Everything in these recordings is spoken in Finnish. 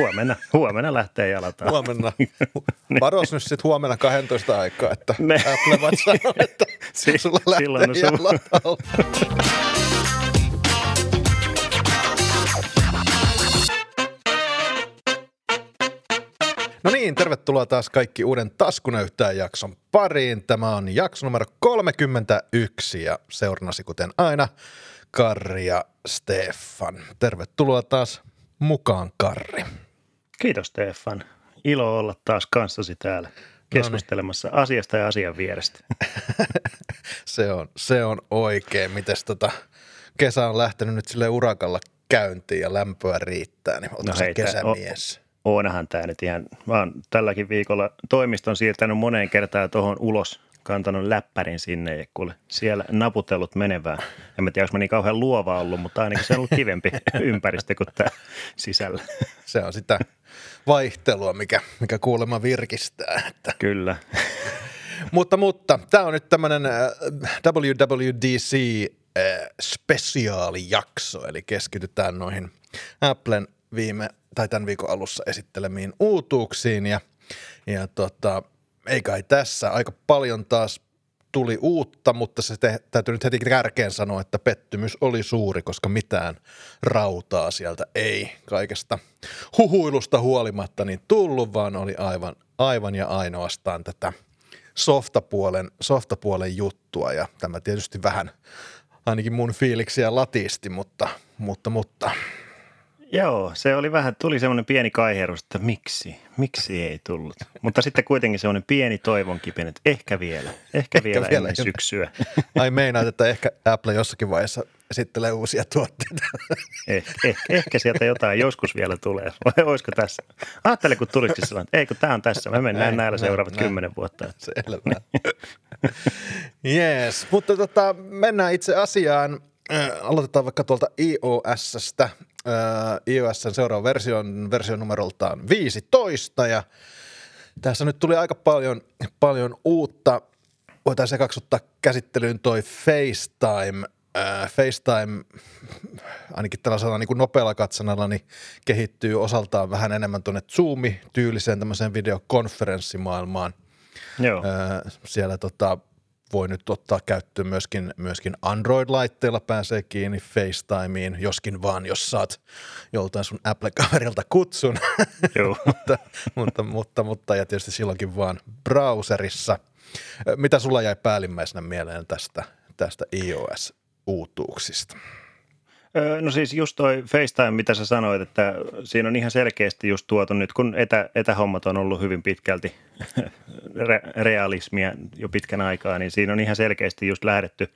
huomenna, huomenna lähtee jalataan. Huomenna. Varos nyt sitten huomenna 12 aikaa, että ne. Apple Watch sanoo, että si- sulla lähtee jalat No niin, tervetuloa taas kaikki uuden Taskunäyttäjän jakson pariin. Tämä on jakso numero 31 ja seurannasi kuten aina Karri ja Stefan. Tervetuloa taas mukaan, Karri. Kiitos, Stefan. Ilo olla taas kanssasi täällä keskustelemassa no niin. asiasta ja asian vierestä. se, on, se on oikein. Mites tota, kesä on lähtenyt nyt sille urakalla käyntiin ja lämpöä riittää, niin no hei, kesämies? O, onhan tämä nyt ihan, mä oon tälläkin viikolla toimiston siirtänyt moneen kertaan tuohon ulos kantanut läppärin sinne ja kuule, siellä naputellut menevää. En mä tiedä, onko mä niin kauhean luova ollut, mutta ainakin se on ollut kivempi ympäristö kuin tämä sisällä. Se on sitä vaihtelua, mikä, mikä kuulemma virkistää. Että. Kyllä. mutta, mutta tämä on nyt tämmöinen äh, WWDC äh, spesiaalijakso, eli keskitytään noihin Applen viime tai tämän viikon alussa esittelemiin uutuuksiin ja, ja tota, ei kai tässä. Aika paljon taas tuli uutta, mutta se te, täytyy nyt heti kärkeen sanoa, että pettymys oli suuri, koska mitään rautaa sieltä ei kaikesta huhuilusta huolimatta niin tullut, vaan oli aivan, aivan ja ainoastaan tätä softapuolen, softapuolen juttua. Ja tämä tietysti vähän ainakin mun fiiliksiä latisti, mutta, mutta, mutta Joo, se oli vähän, tuli semmoinen pieni kaiherus, että miksi, miksi ei tullut. Mutta sitten kuitenkin semmoinen pieni toivon kipen, että ehkä vielä, ehkä, ehkä vielä, vielä ennen syksyä. Ai meinaat, että ehkä Apple jossakin vaiheessa esittelee uusia tuotteita. Eh, eh, ehkä sieltä jotain joskus vielä tulee. Vai olisiko tässä? Ajattele, kun tulisi sellainen, ei kun tämä on tässä, me mennään näin, näillä näin, seuraavat näin. kymmenen vuotta. Selvä. Jees, mutta tota, mennään itse asiaan. Aloitetaan vaikka tuolta iOSstä iOSn seuraava version, version numeroltaan 15 ja tässä nyt tuli aika paljon, paljon uutta. Voitaisiin ekaksi ottaa käsittelyyn toi FaceTime. Äh, FaceTime ainakin tällaisella niin kuin nopealla katsanalla niin kehittyy osaltaan vähän enemmän tuonne Zoom-tyyliseen tämmöiseen videokonferenssimaailmaan. Joo. Äh, siellä tota, voi nyt ottaa käyttöön myöskin, myöskin Android-laitteilla pääsee kiinni FaceTimeen, joskin vaan, jos saat joltain sun Apple-kaverilta kutsun. Joo. mutta, mutta, mutta, mutta, ja tietysti silloinkin vaan browserissa. Mitä sulla jäi päällimmäisenä mieleen tästä, tästä iOS-uutuuksista? No siis just toi FaceTime, mitä sä sanoit, että siinä on ihan selkeästi just tuotu nyt, kun etä, etähommat on ollut hyvin pitkälti re, realismia jo pitkän aikaa, niin siinä on ihan selkeästi just lähdetty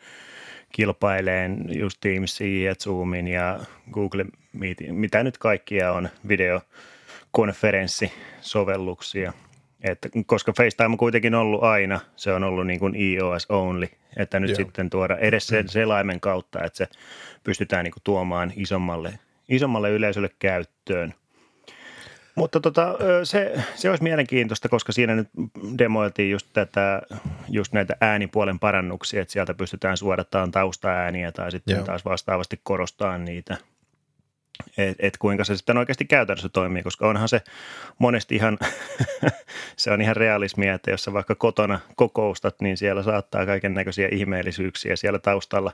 kilpaileen just Teamsiin ja Zoomin ja Google Meetin, mitä nyt kaikkia on, videokonferenssisovelluksia. Että, koska FaceTime on kuitenkin ollut aina, se on ollut niin kuin iOS only, että nyt Joo. sitten tuoda edes sen selaimen kautta, että se pystytään niin kuin tuomaan isommalle, isommalle yleisölle käyttöön. Mutta tota, se, se olisi mielenkiintoista, koska siinä nyt demoiltiin just, tätä, just näitä äänipuolen parannuksia, että sieltä pystytään suodattamaan taustaääniä tai sitten Joo. taas vastaavasti korostaa niitä – että et kuinka se sitten oikeasti käytännössä toimii, koska onhan se monesti ihan, se on ihan realismia, että jos sä vaikka kotona kokoustat, niin siellä saattaa kaiken näköisiä ihmeellisyyksiä siellä taustalla.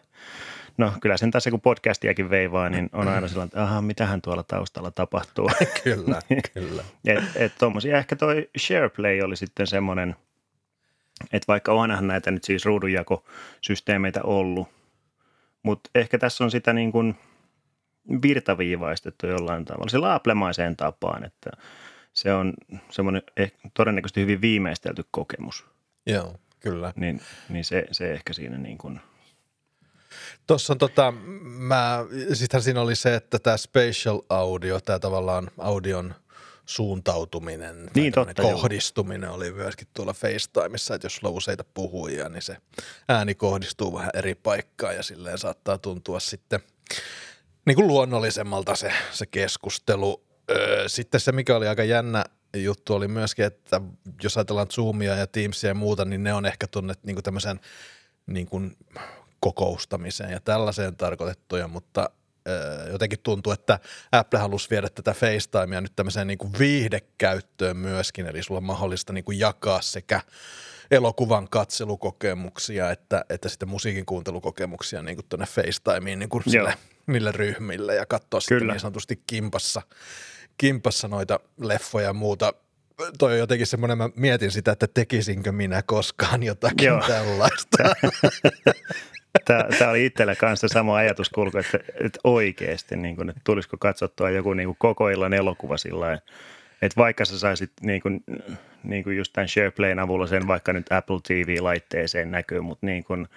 No kyllä sen tässä kun podcastiakin veivaa, niin on aina sellainen, että aha, mitähän tuolla taustalla tapahtuu. kyllä, kyllä. et, et ehkä toi SharePlay oli sitten semmoinen, että vaikka onhan näitä nyt siis ruudunjakosysteemeitä ollut, mutta ehkä tässä on sitä niin kuin – virtaviivaistettu jollain tavalla, sillä aplemaiseen tapaan, että se on semmoinen eh, todennäköisesti hyvin viimeistelty kokemus. Joo, kyllä. Niin, niin se, se ehkä siinä niin kuin Tuossa on tota, mä, sittenhän siinä oli se, että tämä spatial audio, tämä tavallaan audion suuntautuminen, niin, totta, kohdistuminen joo. oli myöskin tuolla FaceTimeissa, että jos sulla on useita puhujia, niin se ääni kohdistuu vähän eri paikkaan ja silleen saattaa tuntua sitten – niin kuin luonnollisemmalta se, se keskustelu. Öö, sitten se, mikä oli aika jännä juttu, oli myöskin, että jos ajatellaan Zoomia ja Teamsia ja muuta, niin ne on ehkä tunnet niin kuin tämmöisen niin kuin kokoustamiseen ja tällaiseen tarkoitettuja, mutta jotenkin tuntuu, että Apple halusi viedä tätä FaceTimea nyt tämmöiseen niin kuin viihdekäyttöön myöskin, eli sulla on mahdollista niin kuin jakaa sekä elokuvan katselukokemuksia että, että sitten musiikin kuuntelukokemuksia niin kuin tuonne FaceTimeen niin kuin sille, niille ryhmille ja katsoa Kyllä. sitten niin sanotusti kimpassa, kimpassa noita leffoja ja muuta – toi on jotenkin semmoinen, mä mietin sitä, että tekisinkö minä koskaan jotakin Joo. tällaista. Tämä, tämä oli itsellä kanssa sama ajatuskulku, että, että oikeasti, niin kuin, että tulisiko katsottua joku niin kuin koko illan elokuva sillä että vaikka sä saisit niin kuin, niin kuin just tämän SharePlayn avulla sen vaikka nyt Apple TV-laitteeseen näkyy, mutta niin kuin,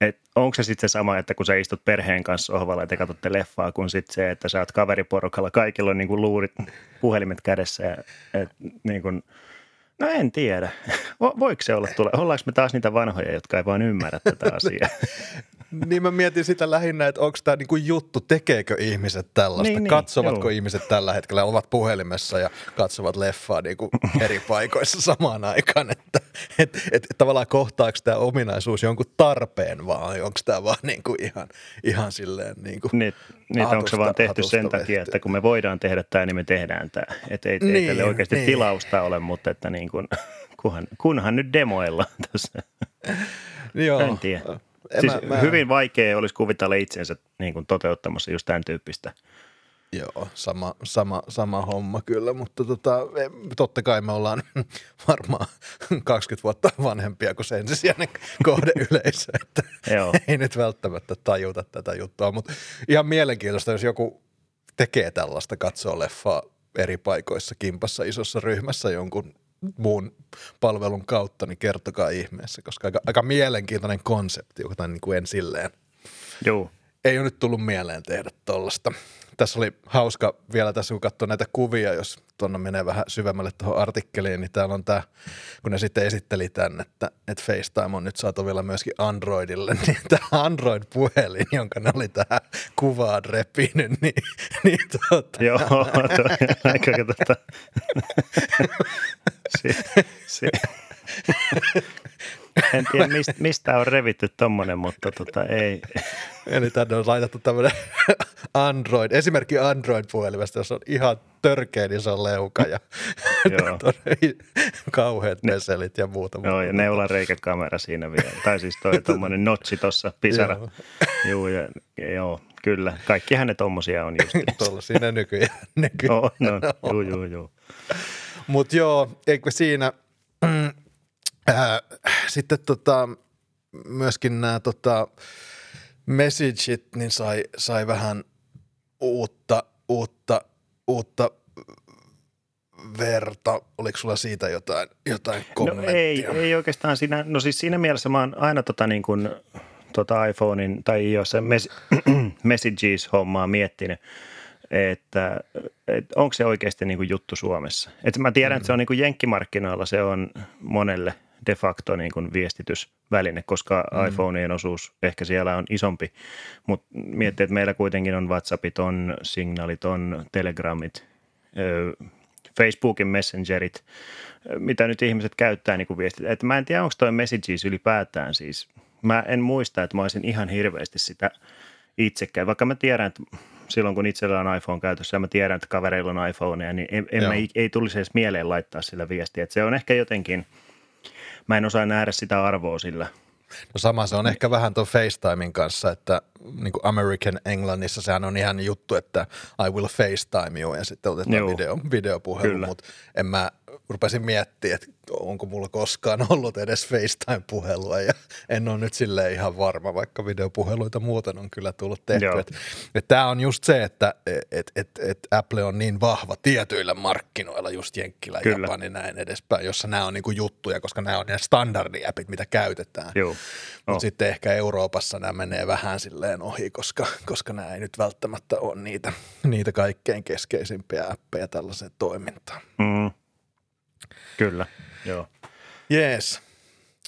et onko se sitten se sama, että kun sä istut perheen kanssa sohvalla ja te katsotte leffaa, kun sitten se, että sä oot kaveriporukalla, kaikilla on niin kuin luurit, puhelimet kädessä. Ja, et, niin kuin, no en tiedä. Voiko se olla tule? Ollaanko me taas niitä vanhoja, jotka ei vaan ymmärrä tätä asiaa? niin mä mietin sitä lähinnä, että onko tämä niinku juttu, tekeekö ihmiset tällaista, niin, niin, katsovatko joo. ihmiset tällä hetkellä, ovat puhelimessa ja katsovat leffaa niinku eri paikoissa samaan aikaan, että et, et, et, tavallaan kohtaako tämä ominaisuus jonkun tarpeen vaan, onko tämä vaan niinku ihan, ihan silleen niinku niin, niin onko se vaan tehty sen takia, että kun me voidaan tehdä tämä, niin me tehdään tämä. Että ei, niin, ei tälle oikeasti niin. tilausta ole, mutta että niin kuin, kunhan, kunhan nyt demoilla tässä. Joo. En tiedä siis mä, mä... hyvin vaikea olisi kuvitella itsensä niin kuin toteuttamassa just tämän tyyppistä. Joo, sama, sama, sama homma kyllä, mutta tota, totta kai me ollaan varmaan 20 vuotta vanhempia kuin se ensisijainen kohdeyleisö, että Joo. ei nyt välttämättä tajuta tätä juttua, mutta ihan mielenkiintoista, jos joku tekee tällaista, katsoo leffaa eri paikoissa kimpassa isossa ryhmässä jonkun muun palvelun kautta, niin kertokaa ihmeessä, koska aika, aika mielenkiintoinen konsepti, joka niin kuin en silleen. Joo. Ei ole nyt tullut mieleen tehdä tuollaista. Tässä oli hauska vielä tässä, kun katsoo näitä kuvia, jos tuonne menee vähän syvemmälle tuohon artikkeliin, niin täällä on tämä, kun ne sitten esitteli tämän, että, että FaceTime on nyt saatu vielä myöskin Androidille, niin tämä Android-puhelin, jonka ne oli tähän kuvaan repinyt, niin, niin tuota. Joo, aika tuota. se, se. En tiedä, mistä, mistä on revitty tommonen, mutta tota, ei. Eli tänne on laitettu tämmöinen Android, esimerkki Android-puhelimesta, jossa on ihan törkeän iso leuka ja kauheat meselit ja muuta. Joo, ja neulareikäkamera siinä vielä. Tai siis toi tuommoinen notsi tuossa, pisara. joo. Ja, joo, kyllä. Kaikki hänet tommosia on just. Tuolla siinä nykyään. nykyään. Oh, no, juu, juu, juu. Mutta joo, eikö siinä, äh, sitten tota, myöskin nämä tota, messageit, niin sai, sai vähän uutta, uutta, uutta verta. Oliko sulla siitä jotain, jotain kommenttia? No ei, ei oikeastaan siinä, no siis siinä mielessä mä oon aina tota niin kuin, tota iPhonein tai iOS Messages-hommaa miettinyt, että, että onko se oikeasti niin kuin juttu Suomessa. Että mä tiedän, mm. että se on niin kuin jenkkimarkkinoilla, se on monelle de facto niin kuin viestitysväline, koska mm. iPhoneien osuus ehkä siellä on isompi. Mutta miettii, että meillä kuitenkin on WhatsAppit, on Signalit, on Telegramit, Facebookin Messengerit, mitä nyt ihmiset käyttää niin kuin viestit. Et mä en tiedä, onko toi Messages ylipäätään siis. Mä en muista, että mä olisin ihan hirveästi sitä itsekään, vaikka mä tiedän, että silloin kun itsellä on iPhone käytössä ja mä tiedän, että kavereilla on iPhone, niin en, en mä, ei, ei tulisi edes mieleen laittaa sillä viestiä. Että se on ehkä jotenkin, mä en osaa nähdä sitä arvoa sillä. No sama se on ehkä vähän tuon FaceTimein kanssa, että niin kuin American Englannissa sehän on ihan juttu, että I will FaceTime you ja sitten otetaan video, videopuhelu, mutta en mä rupesin miettimään, että onko mulla koskaan ollut edes FaceTime-puhelua ja en ole nyt sille ihan varma, vaikka videopuheluita muuten on kyllä tullut tehty. Tämä on just se, että et, et, et Apple on niin vahva tietyillä markkinoilla, just Jenkkilä, kyllä. Japani näin edespäin, jossa nämä on niinku juttuja, koska nämä on ne standardiäpit, mitä käytetään. Mutta oh. sitten ehkä Euroopassa nämä menee vähän silleen ohi, koska, koska nämä ei nyt välttämättä ole niitä, niitä kaikkein keskeisimpiä appeja tällaiseen toimintaan. Mm. Kyllä, joo. Jees.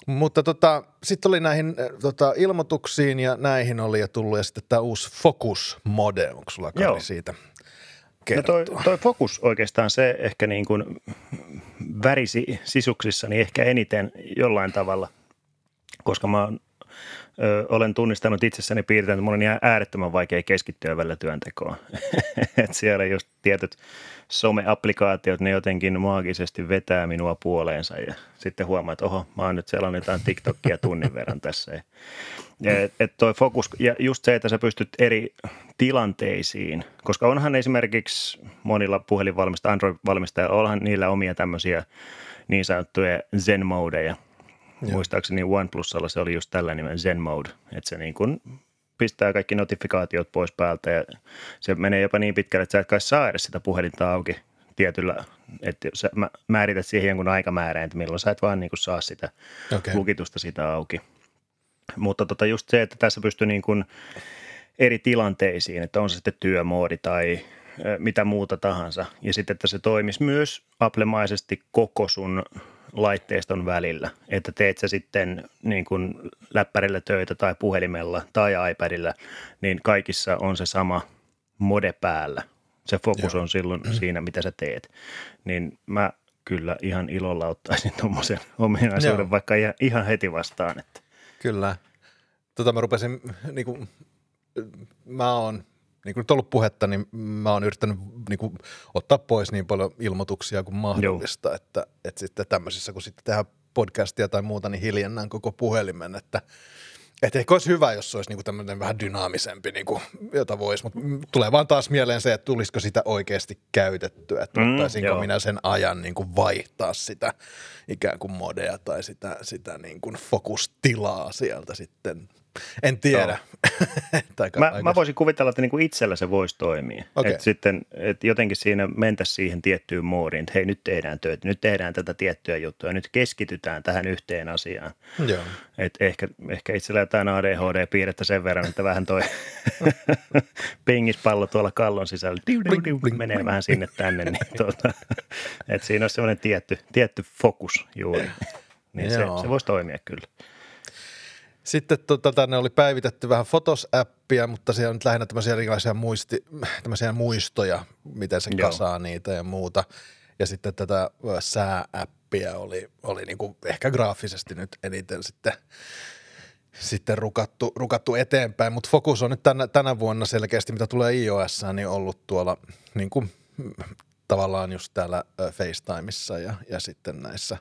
Mutta tota, sitten oli näihin äh, tota, ilmoituksiin ja näihin oli ja tullut ja sitten tämä uusi Focus-mode, onko sulla Kari siitä kertoa? No toi, toi Focus oikeastaan se ehkä niin kuin värisi sisuksissa niin ehkä eniten jollain tavalla, koska mä oon ö, olen tunnistanut itsessäni piirtein, että mulla on ihan äärettömän vaikea keskittyä välillä työntekoon. että siellä just tietyt some-applikaatiot, ne jotenkin maagisesti vetää minua puoleensa ja sitten huomaa, että oho, mä oon nyt sellainen jotain TikTokia tunnin verran tässä. Et, et toi fokus, ja just se, että sä pystyt eri tilanteisiin, koska onhan esimerkiksi monilla puhelinvalmistajilla, Android-valmistajilla, onhan niillä omia tämmöisiä niin sanottuja zen-modeja. Muistaakseni OnePlusalla se oli just tällä nimen zen mode, että se niin kuin pistää kaikki notifikaatiot pois päältä ja se menee jopa niin pitkälle, että sä et kai saa edes sitä puhelinta auki tietyllä, että sä määrität siihen jonkun aikamäärän, että milloin sä et vaan niin kuin saa sitä okay. lukitusta sitä auki. Mutta tota just se, että tässä pystyy niin kuin eri tilanteisiin, että on se sitten työmoodi tai mitä muuta tahansa. Ja sitten, että se toimisi myös Apple-maisesti koko sun laitteiston välillä, että teet sä sitten niin kuin läppärillä töitä tai puhelimella tai iPadilla, niin kaikissa on se sama mode päällä. Se fokus Joo. on silloin siinä, mitä sä teet. Niin mä kyllä ihan ilolla ottaisin tuommoisen ominaisuuden Joo. vaikka ihan heti vastaan. Että. Kyllä. Tota mä rupesin, niin kuin, mä oon niin kuin nyt ollut puhetta, niin mä oon yrittänyt niin kuin, ottaa pois niin paljon ilmoituksia kuin mahdollista, että, että sitten tämmöisissä, kun sitten tehdään podcastia tai muuta, niin hiljennän koko puhelimen, että että ehkä olisi hyvä, jos se olisi niinku tämmöinen vähän dynaamisempi, niinku, jota voisi, mutta tulee vaan taas mieleen se, että tulisiko sitä oikeasti käytettyä, että mm, ottaisinko minä sen ajan niinku vaihtaa sitä ikään kuin modea tai sitä, sitä niinku fokustilaa sieltä sitten en tiedä. mä, mä voisin kuvitella, että niinku itsellä se voisi toimia. Okay. Että sitten et jotenkin siinä mentäisiin siihen tiettyyn moodiin, että hei nyt tehdään töitä, nyt tehdään tätä tiettyä juttua, nyt keskitytään tähän yhteen asiaan. Joo. Et ehkä, ehkä itsellä jotain ADHD-piirrettä sen verran, että vähän toi pingispallo tuolla kallon sisällä diu, diu, diu, menee vähän sinne tänne. Niin tuota, että siinä on semmoinen tietty, tietty fokus juuri. Niin se, se voisi toimia kyllä. Sitten tota, tänne oli päivitetty vähän Fotos-appia, mutta siellä on nyt lähinnä tämmöisiä erilaisia muisti, tämmöisiä muistoja, miten se Joo. kasaa niitä ja muuta. Ja sitten tätä sää-appia oli, oli niin kuin ehkä graafisesti nyt eniten sitten, sitten rukattu, rukattu eteenpäin, mutta fokus on nyt tänä, tänä vuonna selkeästi, mitä tulee iOS, niin ollut tuolla niin kuin, tavallaan just täällä FaceTimeissa ja, ja sitten näissä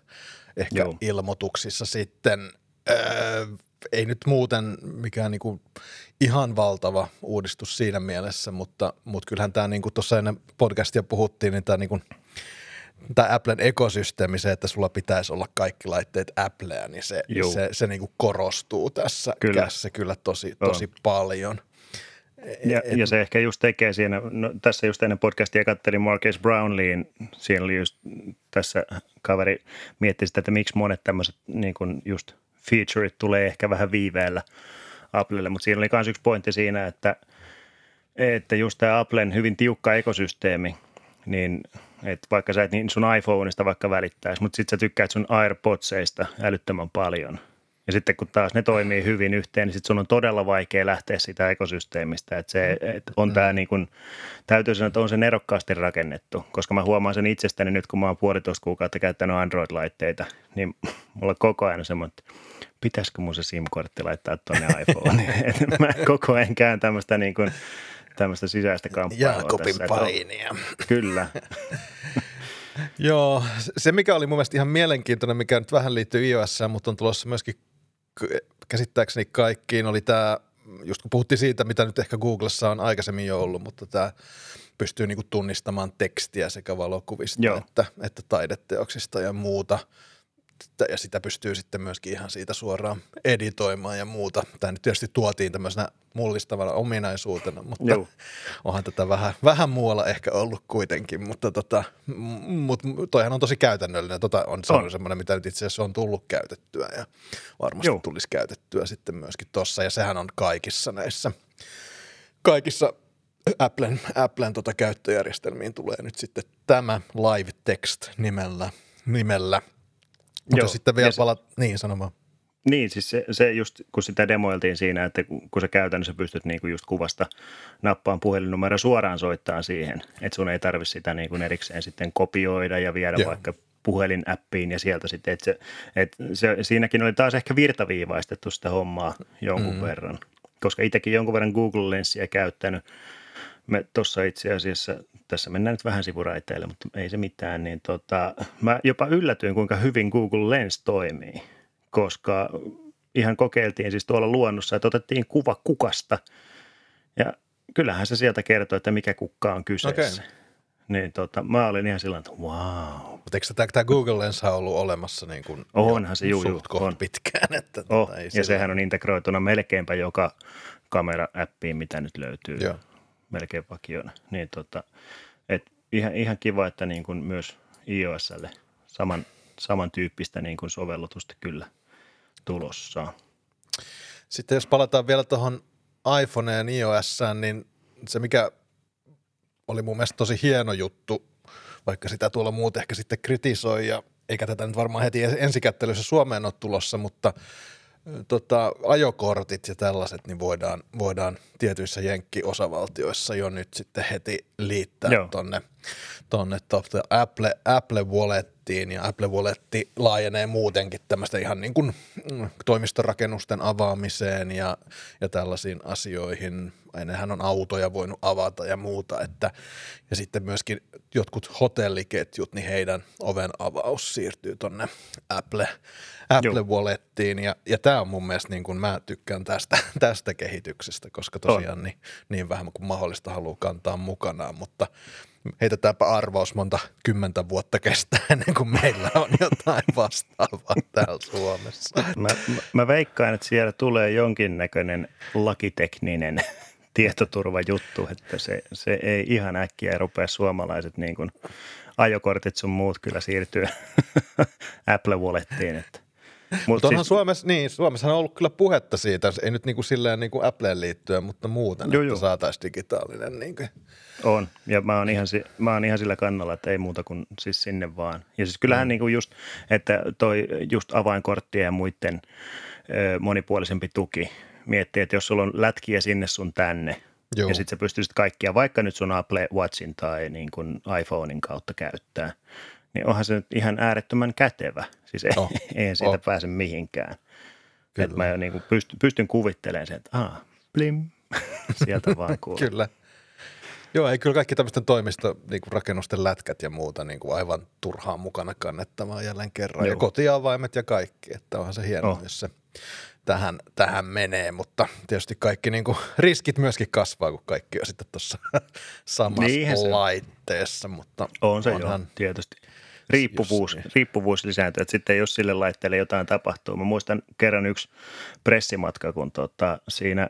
ehkä Joo. ilmoituksissa sitten öö, ei nyt muuten mikään niinku ihan valtava uudistus siinä mielessä, mutta, mutta kyllähän tämä niin kuin tuossa ennen podcastia puhuttiin, niin tämä niin kuin, tämä Applen ekosysteemi, se, että sulla pitäisi olla kaikki laitteet Appleä, niin se, Juu. se, se niin kuin korostuu tässä kyllä. Kässä kyllä tosi, tosi paljon. Ja, et, ja se ehkä just tekee siinä, no, tässä just ennen podcastia katselin Marcus Brownleen, siinä oli just tässä kaveri mietti sitä, että miksi monet tämmöiset niin kuin just featureit tulee ehkä vähän viiveellä Applelle, mutta siinä oli myös yksi pointti siinä, että, että just tämä Applen hyvin tiukka ekosysteemi, niin että vaikka sä et niin sun iPhoneista vaikka välittäisi, mutta sitten sä tykkäät sun AirPodseista älyttömän paljon – ja sitten kun taas ne toimii hyvin yhteen, niin sitten sun on todella vaikea lähteä sitä ekosysteemistä. Että se että on tämä niin kuin, täytyy sanoa, että on se nerokkaasti rakennettu, koska mä huomaan sen itsestäni nyt, kun mä oon puolitoista kuukautta käyttänyt Android-laitteita, niin mulla koko ajan semmoinen, että pitäisikö mun se SIM-kortti laittaa tuonne iPhoneen. mä koko ajan käyn tämmöistä niin kuin, tämmöistä sisäistä kamppailua Jaakobin tässä. painia. Kyllä. Joo, se mikä oli mun mielestä ihan mielenkiintoinen, mikä nyt vähän liittyy iOS, mutta on tulossa myöskin käsittääkseni kaikkiin, oli tämä, just kun puhuttiin siitä, mitä nyt ehkä Googlessa on aikaisemmin jo ollut, mutta tämä pystyy niinku tunnistamaan tekstiä sekä valokuvista että, että taideteoksista ja muuta – ja sitä pystyy sitten myöskin ihan siitä suoraan editoimaan ja muuta. Tämä nyt tietysti tuotiin tämmöisenä mullistavana ominaisuutena, mutta Joo. onhan tätä vähän, vähän muualla ehkä ollut kuitenkin, mutta tota, mut toihan on tosi käytännöllinen. Tota on, se on semmoinen, mitä nyt itse asiassa on tullut käytettyä ja varmasti Joo. tulisi käytettyä sitten myöskin tuossa ja sehän on kaikissa näissä, kaikissa Applen, Applen tota käyttöjärjestelmiin tulee nyt sitten tämä Live Text nimellä, nimellä – mutta Joo, sitten vielä palat, niin sanomaan. Niin, siis se, se just kun sitä demoiltiin siinä, että kun sä käytännössä pystyt niinku just kuvasta nappaan puhelinnumero suoraan soittaa siihen, että sun ei tarvi sitä niinku erikseen sitten kopioida ja viedä Joo. vaikka puhelinäppiin ja sieltä sitten, että se, että se, siinäkin oli taas ehkä virtaviivaistettu sitä hommaa jonkun mm. verran, koska itsekin jonkun verran Google Lensia käyttänyt. Me tuossa itse asiassa, tässä mennään nyt vähän sivuraiteille, mutta ei se mitään, niin tota, mä jopa yllätyin, kuinka hyvin Google Lens toimii, koska ihan kokeiltiin siis tuolla luonnossa, että otettiin kuva kukasta ja kyllähän se sieltä kertoo, että mikä kukka on kyseessä. Okay. Niin tota, mä olin ihan sillä että wow. Mutta eikö tämä, tämä Google Lens ollut olemassa niin kuin Onhan se juu, juu, on. pitkään. Että oh, tota, ei ja sehän on integroituna melkeinpä joka kamera-appiin, mitä nyt löytyy Joo. Melkein vakiona. Niin tota, et ihan, ihan kiva, että niin kuin myös iOSlle saman, samantyyppistä niin kuin sovellutusta kyllä tulossa. Sitten jos palataan vielä tuohon iPhoneen iOSään, niin se mikä oli mun mielestä tosi hieno juttu, vaikka sitä tuolla muut ehkä sitten kritisoi ja eikä tätä nyt varmaan heti ensikättelyssä Suomeen ole tulossa, mutta tota, ajokortit ja tällaiset niin voidaan, voidaan tietyissä jenkkiosavaltioissa jo nyt sitten heti liittää Joo. tonne, tonne tota, Apple, Apple Wallettiin ja Apple Walletti laajenee muutenkin tämmöistä ihan niin kuin mm, toimistorakennusten avaamiseen ja, ja tällaisiin asioihin. Ennenhän on autoja voinut avata ja muuta, että, ja sitten myöskin jotkut hotelliketjut, niin heidän oven avaus siirtyy tonne Apple, Apple Wallettiin ja, ja tämä on mun mielestä niin kuin mä tykkään tästä, tästä kehityksestä, koska tosiaan niin, niin vähän kuin mahdollista haluaa kantaa mukanaan, mutta heitetäänpä arvaus monta kymmentä vuotta kestää ennen kuin meillä on jotain vastaavaa täällä Suomessa. Mä, mä veikkaan, että siellä tulee jonkinnäköinen lakitekninen tietoturvajuttu, että se, se ei ihan äkkiä rupea suomalaiset niin kuin ajokortit sun muut kyllä siirtyä Apple Wallettiin. Että. Mutta onhan siis, Suomessa, niin, Suomessa on ollut kyllä puhetta siitä, ei nyt niin kuin silleen niin kuin Appleen liittyen, mutta muuten, joo, että saataisiin digitaalinen. Niin kuin. On, ja mä oon, ihan, mä oon ihan sillä kannalla, että ei muuta kuin siis sinne vaan. Ja siis kyllähän mm. niin kuin just, että toi just avainkorttien ja muiden ö, monipuolisempi tuki, miettii, että jos sulla on lätkiä sinne sun tänne, Joo. ja sitten sä pystyisit kaikkia, vaikka nyt sun Apple Watchin tai niin kuin iPhonein kautta käyttää, niin onhan se nyt ihan äärettömän kätevä. Siis ei, oh. ei siitä oh. pääse mihinkään. Kyllä. Että mä jo niin kuin pystyn, pystyn kuvittelemaan sen, että aah, blim, sieltä vaan kuuluu. kyllä. Joo, ei kyllä kaikki tämmöisten toimisto, niin kuin rakennusten lätkät ja muuta niin kuin aivan turhaan mukana kannettavaa jälleen kerran. Joo. Ja kotiavaimet ja kaikki, että onhan se hienoa, oh. jos se tähän, tähän menee, mutta tietysti kaikki niin kuin, riskit myöskin kasvaa, kun kaikki on sitten tuossa samassa Niinhän laitteessa. Mutta on se onhan, joo, tietysti. Riippuvuus, jos, riippuvuus lisääntyy, että sitten jos sille laitteelle jotain tapahtuu. Mä muistan kerran yksi pressimatka, kun tota, siinä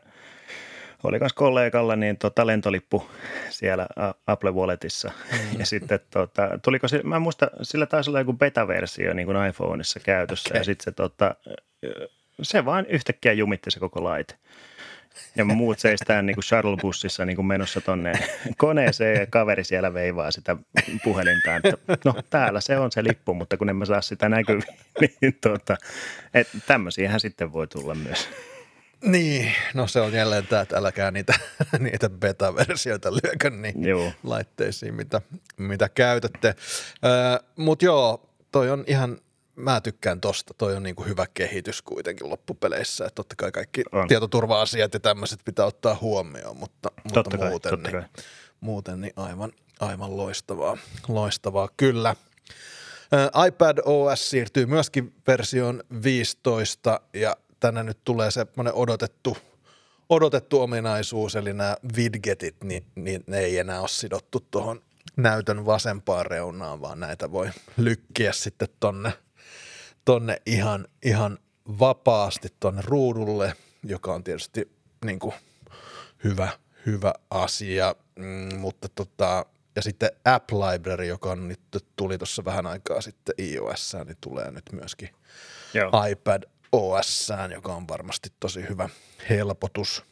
oli myös kollegalla niin tota, lentolippu siellä Apple Walletissa. Mm. Ja sitten tota, tuliko se, mä muistan, sillä taisi olla joku beta-versio niin kuin iPhoneissa käytössä. Okay. Ja sitten se, tota, se vaan yhtäkkiä jumitti se koko laite. Ja muut seistään niin kuin shuttle-bussissa niin kuin menossa tonne koneeseen ja kaveri siellä veivaa sitä puhelinta, että no täällä se on se lippu, mutta kun en mä saa sitä näkyviin, niin tota, tämmöisiähän sitten voi tulla myös. Niin, no se on jälleen tämä, että älkää niitä, niitä beta-versioita lyökö niin joo. laitteisiin, mitä, mitä käytätte. Mutta joo, toi on ihan mä tykkään tosta. Toi on niinku hyvä kehitys kuitenkin loppupeleissä. Että totta kai kaikki on. tietoturva-asiat ja tämmöiset pitää ottaa huomioon, mutta, mutta totta muuten, kai, niin, kai. muuten niin aivan, aivan loistavaa, loistavaa kyllä. Ä, iPad OS siirtyy myöskin versioon 15 ja tänne nyt tulee semmoinen odotettu, odotettu ominaisuus, eli nämä widgetit, niin, niin ne ei enää ole sidottu tuohon näytön vasempaan reunaan, vaan näitä voi lykkiä sitten tonne – tonne ihan, ihan vapaasti tonne ruudulle, joka on tietysti niin kuin hyvä, hyvä asia, mm, mutta tota, ja sitten App Library, joka on nyt tuli tuossa vähän aikaa sitten iOS, niin tulee nyt myöskin Joo. iPad OS, joka on varmasti tosi hyvä helpotus.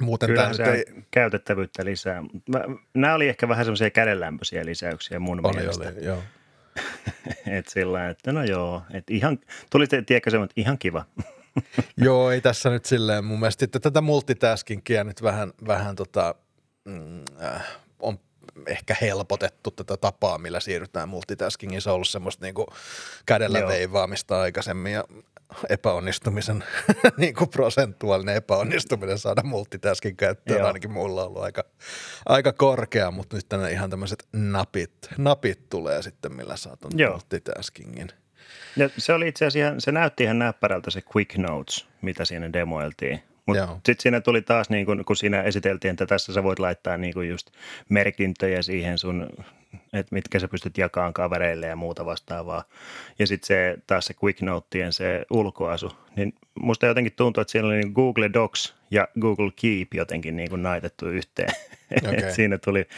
Muuten Kyllä tämä ei... käytettävyyttä lisää. Mä, nämä oli ehkä vähän semmoisia kädenlämpöisiä lisäyksiä mun oli, mielestä. Oli, joo. että sillä että no joo, että ihan, tuli tiedätkö se, että ihan kiva. joo, ei tässä nyt silleen mun mielestä, että tätä multitaskingia nyt vähän, vähän tota, mm, äh, on ehkä helpotettu tätä tapaa, millä siirrytään multitaskingiin. Se on ollut semmoista niin kuin kädellä Joo. veivaamista aikaisemmin ja epäonnistumisen niin kuin prosentuaalinen epäonnistuminen saada multitaskin käyttöön Joo. ainakin mulla on ollut aika, aika korkea, mutta nyt tänne ihan tämmöiset napit, napit tulee sitten, millä saat multitaskingin. Ja se oli itse asiassa, se näytti ihan näppärältä se Quick Notes, mitä siinä demoiltiin. Mutta sitten siinä tuli taas, niin kun, kun siinä esiteltiin, että tässä sä voit laittaa niin kun just merkintöjä siihen sun, että mitkä sä pystyt jakamaan kavereille ja muuta vastaavaa. Ja sitten se taas se Quick Notien se ulkoasu, niin musta jotenkin tuntuu, että siellä oli niin Google Docs ja Google Keep jotenkin niin kuin naitettu yhteen. Okay. siinä, tuli,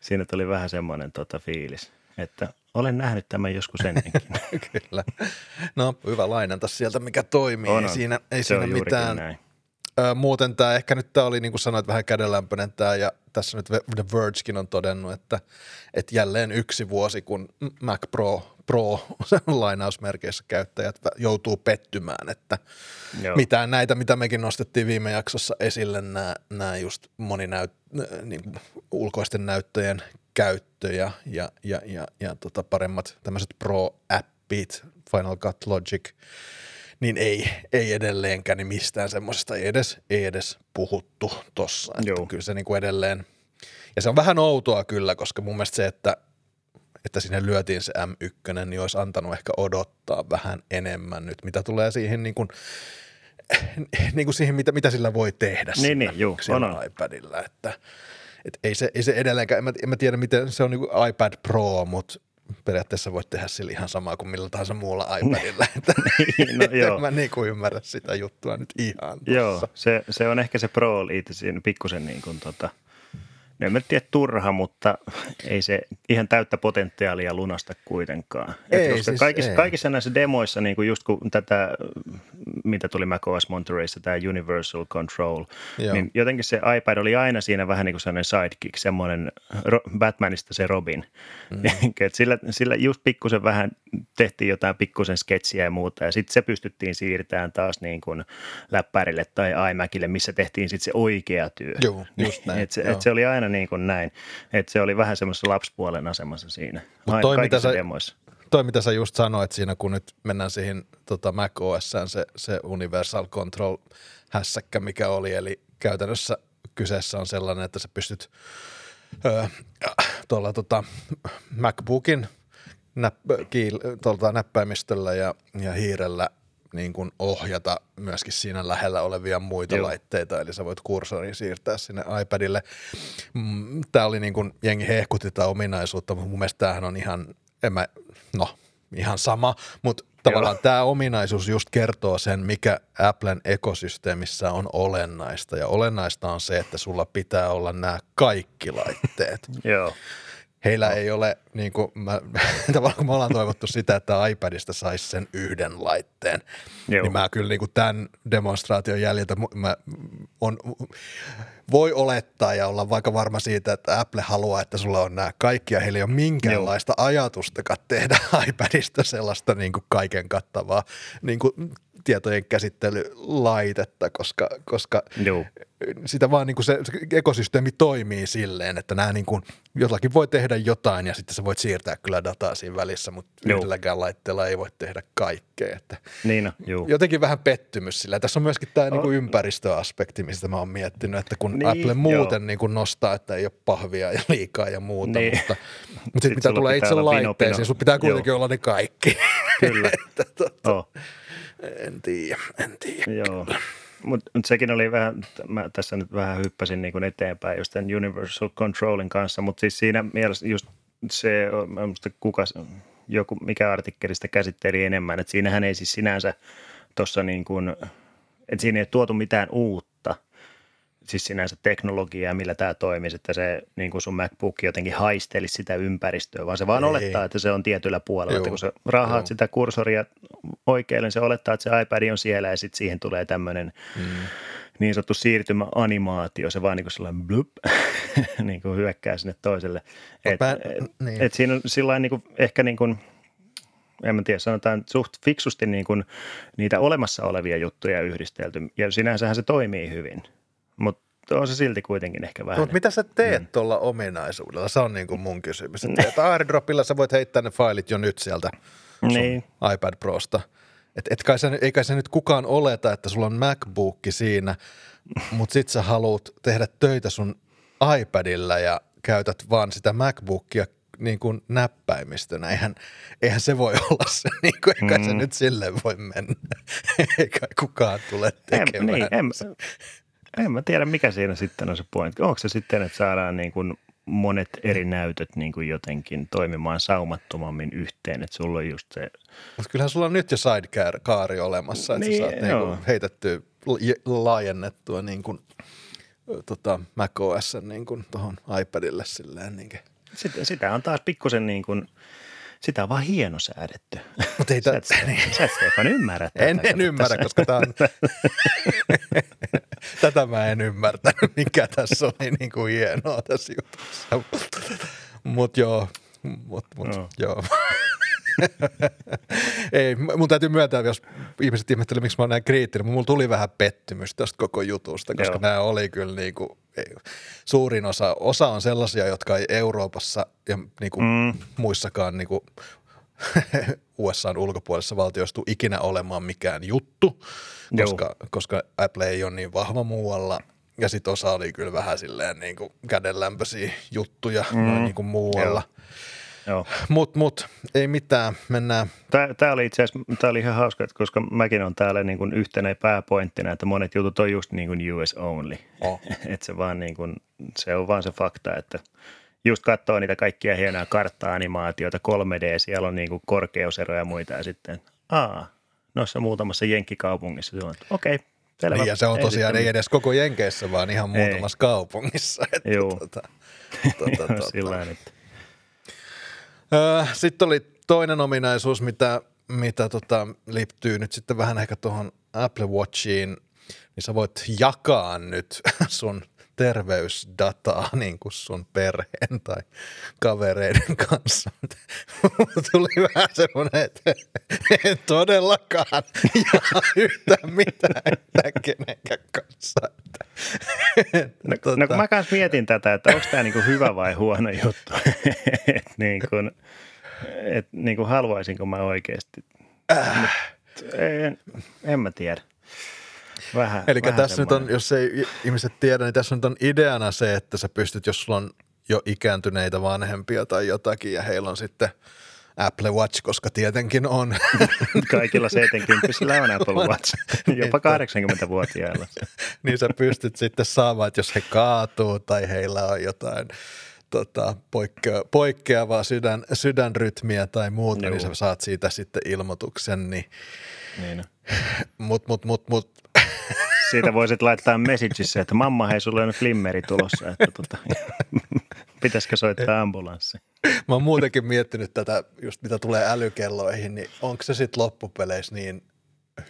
siinä tuli vähän semmoinen tota fiilis, että olen nähnyt tämän joskus ennenkin. Kyllä. No, hyvä lainanta sieltä, mikä toimii. On, ei siinä, ei siinä mitään. Näin. Ö, muuten tämä ehkä nyt tämä oli niin kuin sanoit vähän kädenlämpöinen tämä ja tässä nyt The Vergekin on todennut, että, että jälleen yksi vuosi, kun Mac Pro, Pro lainausmerkeissä käyttäjät joutuu pettymään, että Joo. mitään näitä, mitä mekin nostettiin viime jaksossa esille, nämä, nämä just moninäyt, niin kuin ulkoisten näyttöjen käyttö ja, ja, ja, ja, ja tota paremmat tämmöiset Pro-appit, Final Cut Logic, niin ei, ei edelleenkään niin mistään semmoisesta ei edes, ei edes puhuttu tossa. Että kyllä se niin kuin edelleen, ja se on vähän outoa kyllä, koska mun mielestä se, että, että sinne lyötiin se M1, niin olisi antanut ehkä odottaa vähän enemmän nyt, mitä tulee siihen niin kuin, niin kuin siihen, mitä, mitä sillä voi tehdä niin, niin, juu, on, on. iPadilla, että et ei, se, ei se edelleenkään, en mä, en mä tiedä miten se on niin kuin iPad Pro, mutta periaatteessa voit tehdä sillä ihan samaa kuin millä tahansa muulla iPadilla. Että, niin, no, joo. En mä niin kuin ymmärrä sitä juttua nyt ihan tossa. Joo, se, se on ehkä se Pro liite siinä pikkusen niin kuin tota – No en mä tiedä turha, mutta ei se ihan täyttä potentiaalia lunasta kuitenkaan. Ei, Et koska siis kaikissa, ei. kaikissa näissä demoissa, niin kuin just kun tätä, mitä tuli macOS Montereyssä, tämä Universal Control, Joo. niin jotenkin se iPad oli aina siinä vähän niin kuin sellainen sidekick, semmoinen Batmanista se Robin. Mm. Et sillä, sillä just pikkusen vähän tehtiin jotain pikkusen sketsiä ja muuta, ja sitten se pystyttiin siirtämään taas niin kuin läppärille tai iMacille, missä tehtiin sitten se oikea työ. Joo, just näin. Et se, et se oli aina niin kuin näin. Että se oli vähän semmoisessa lapspuolen asemassa siinä. Mut toi, mitä sä, demoissa. toi, mitä sä just sanoit siinä, kun nyt mennään siihen tota Mac OS, se, se Universal Control hässäkkä, mikä oli, eli käytännössä kyseessä on sellainen, että sä pystyt öö, tuolla tota MacBookin näpp, kiil, tuolta näppäimistöllä ja, ja hiirellä niin kuin ohjata myöskin siinä lähellä olevia muita Joo. laitteita, eli sä voit kursorin siirtää sinne iPadille. Mm, Tämä oli niin kuin, jengi hehkutti tätä ominaisuutta, mutta mun mielestä tämähän on ihan, en mä, no ihan sama, mutta tavallaan Joo. tämä ominaisuus just kertoo sen, mikä Applen ekosysteemissä on olennaista. Ja olennaista on se, että sulla pitää olla nämä kaikki laitteet. Joo heillä no. ei ole, niin kuin mä, tavallaan kun me ollaan toivottu sitä, että iPadista saisi sen yhden laitteen, Joo. niin mä kyllä niin kuin tämän demonstraation jäljiltä mä on, voi olettaa ja olla vaikka varma siitä, että Apple haluaa, että sulla on nämä kaikki ja heillä ei ole minkäänlaista Joo. ajatustakaan tehdä iPadista sellaista niin kuin kaiken kattavaa niin kuin tietojen käsittelylaitetta, koska, koska Joo. sitä vaan niin kuin se, se ekosysteemi toimii silleen, että nämä niin kuin, jollakin voi tehdä jotain ja sitten sä voit siirtää kyllä dataa siinä välissä, mutta Joo. yhdelläkään laitteella ei voi tehdä kaikkea. Että niin no, juu. Jotenkin vähän pettymys sillä. Tässä on myöskin tämä oh. niin kuin ympäristöaspekti, mistä mä oon miettinyt, että kun niin, Apple muuten niin kuin nostaa, että ei ole pahvia ja liikaa ja muuta, niin. mutta, mutta sitten sit mitä tulee itse laitteisiin, niin sun pitää kuitenkin Joo. olla ne kaikki. Kyllä. että, oh. En tiedä, en tiedä. Joo. Mutta mut sekin oli vähän, mä tässä nyt vähän hyppäsin niin eteenpäin just tämän Universal Controlin kanssa, mutta siis siinä mielessä just se, mä kuka, joku, mikä artikkelista käsitteli enemmän, että siinähän ei siis sinänsä tuossa niin kuin, että siinä ei tuotu mitään uutta, siis sinänsä teknologiaa, millä tämä toimisi, että se niin kuin sun MacBook jotenkin haistelisi sitä ympäristöä, vaan se vaan Ei. olettaa, että se on tietyllä puolella. Joo. Että kun sä raahaat Joo. sitä kursoria oikealle, niin se olettaa, että se iPad on siellä ja sitten siihen tulee tämmöinen mm. niin sanottu siirtymäanimaatio, se vaan niin kuin sellainen blup, niin kuin hyökkää sinne toiselle. Et, Pä, niin. et siinä on sillä niin kuin, ehkä niin kuin, en mä tiedä, sanotaan suht fiksusti niin kuin niitä olemassa olevia juttuja yhdistelty, ja sinänsähän se toimii hyvin. Mutta on se silti kuitenkin ehkä vähän. Mutta mitä sä teet mm. tuolla ominaisuudella? Se on niin kuin mun kysymys. Että airdropilla sä voit heittää ne failit jo nyt sieltä niin. iPad Prosta. Et, et kai se, ei kai se nyt kukaan oleta, että sulla on MacBook siinä, mutta sit sä haluat tehdä töitä sun iPadilla ja käytät vaan sitä MacBookia niin kuin näppäimistönä. Eihän, eihän se voi olla se, niin kuin, eikä mm. se nyt silleen voi mennä. eikä kukaan tule tekemään. En, niin, en, en mä tiedä, mikä siinä sitten on se pointti. Onko se sitten, että saadaan niin kuin monet eri näytöt niin kuin jotenkin toimimaan saumattomammin yhteen, että sulla on just se... Mutta kyllähän sulla on nyt jo sidecar olemassa, että niin, sä saat niin kuin heitettyä, laajennettua niin kuin, tota, macOS niin kuin tuohon iPadille silleen. Niin kuin. Sitä, sitä on taas pikkusen niin kuin, sitä on vaan hieno säädetty. Mutta ei sä, et, niin. sä et Stefan ymmärrä tätä. En, en ymmärrä, tässä. koska tämä on, tätä mä en ymmärtänyt, mikä tässä oli niin kuin hienoa tässä jutussa. Mutta joo, mut, mut, no. joo. Ei, mun täytyy myöntää, jos ihmiset ihmettelevät, miksi mä oon näin kriittinen, mutta mulla tuli vähän pettymys tästä koko jutusta, koska Joo. nämä oli kyllä niin kuin, suurin osa, osa on sellaisia, jotka ei Euroopassa ja niin kuin mm. muissakaan niin kuin USAn ulkopuolisessa valtioissa tule ikinä olemaan mikään juttu, koska, koska Apple ei ole niin vahva muualla. Ja sitten osa oli kyllä vähän silleen niin kuin kädenlämpöisiä juttuja mm. noin niin kuin muualla. Joo. Mutta mut, ei mitään, mennään. Tämä oli itse asiassa oli ihan hauska, koska mäkin on täällä niin kuin yhtenä pääpointtina, että monet jutut on just niin kuin US only. Oh. että se, vaan niin kuin, se on vaan se fakta, että just katsoo niitä kaikkia hienoja kartta-animaatioita, 3D, siellä on niin kuin korkeuseroja ja muita ja sitten, aa, noissa muutamassa jenkkikaupungissa se on, että okei, okay, Selvä. Niin, ja se on ei tosiaan ei edes koko Jenkeissä, vaan ihan muutamassa ei. kaupungissa. Että Joo. Tota, tota, tota. Sillä että sitten oli toinen ominaisuus, mitä, mitä tota, liittyy nyt sitten vähän ehkä tuohon Apple Watchiin, niin sä voit jakaa nyt sun terveysdataa niin kuin sun perheen tai kavereiden kanssa. Tuli vähän semmoinen, että en todellakaan jaa yhtään mitään yhtään kenenkään kanssa. No, tota... no kun mä kanssa mietin tätä, että onko tämä niinku hyvä vai huono juttu. että niin kuin, et niin kuin haluaisinko mä oikeasti. Äh. En, en mä tiedä. Vähän, Eli vähän tässä semmoinen. nyt on, jos ei ihmiset tiedä, niin tässä nyt on ideana se, että sä pystyt, jos sulla on jo ikääntyneitä vanhempia tai jotakin ja heillä on sitten Apple Watch, koska tietenkin on. Kaikilla 70 on Apple Watch, jopa 80-vuotiailla. niin sä pystyt sitten saamaan, että jos he kaatuu tai heillä on jotain tota, poikkea, poikkeavaa sydän, sydänrytmiä tai muuta, Joo. niin sä saat siitä sitten ilmoituksen. Niin, niin. Mut, mut, mut, mut, siitä voisit laittaa messageissa, että mamma, hei, sulla on flimmeri tulossa, että tota, pitäisikö soittaa ambulanssi. Mä oon muutenkin miettinyt tätä, just mitä tulee älykelloihin, niin onko se sitten loppupeleissä niin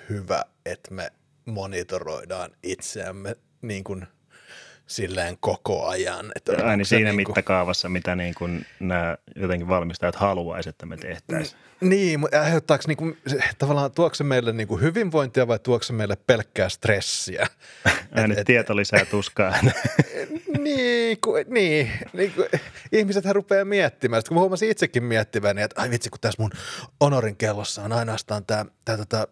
hyvä, että me monitoroidaan itseämme niin kuin – silleen koko ajan. Että Aina niin siinä niin kuin... mittakaavassa, mitä niin kuin nämä jotenkin valmistajat haluaisivat, että me tehtäisiin. Niin, mutta aiheuttaako niin kuin, tavallaan, tuokse se meille niin kuin hyvinvointia vai tuokse se meille pelkkää stressiä? Et, tieto lisää tuskaa. niin, ku, niin, niin ku, ihmisethän rupeaa miettimään. Sitten kun mä huomasin itsekin miettivän, niin että ai vitsi, kun tässä mun Honorin kellossa on ainoastaan tämä, tämä, tämä,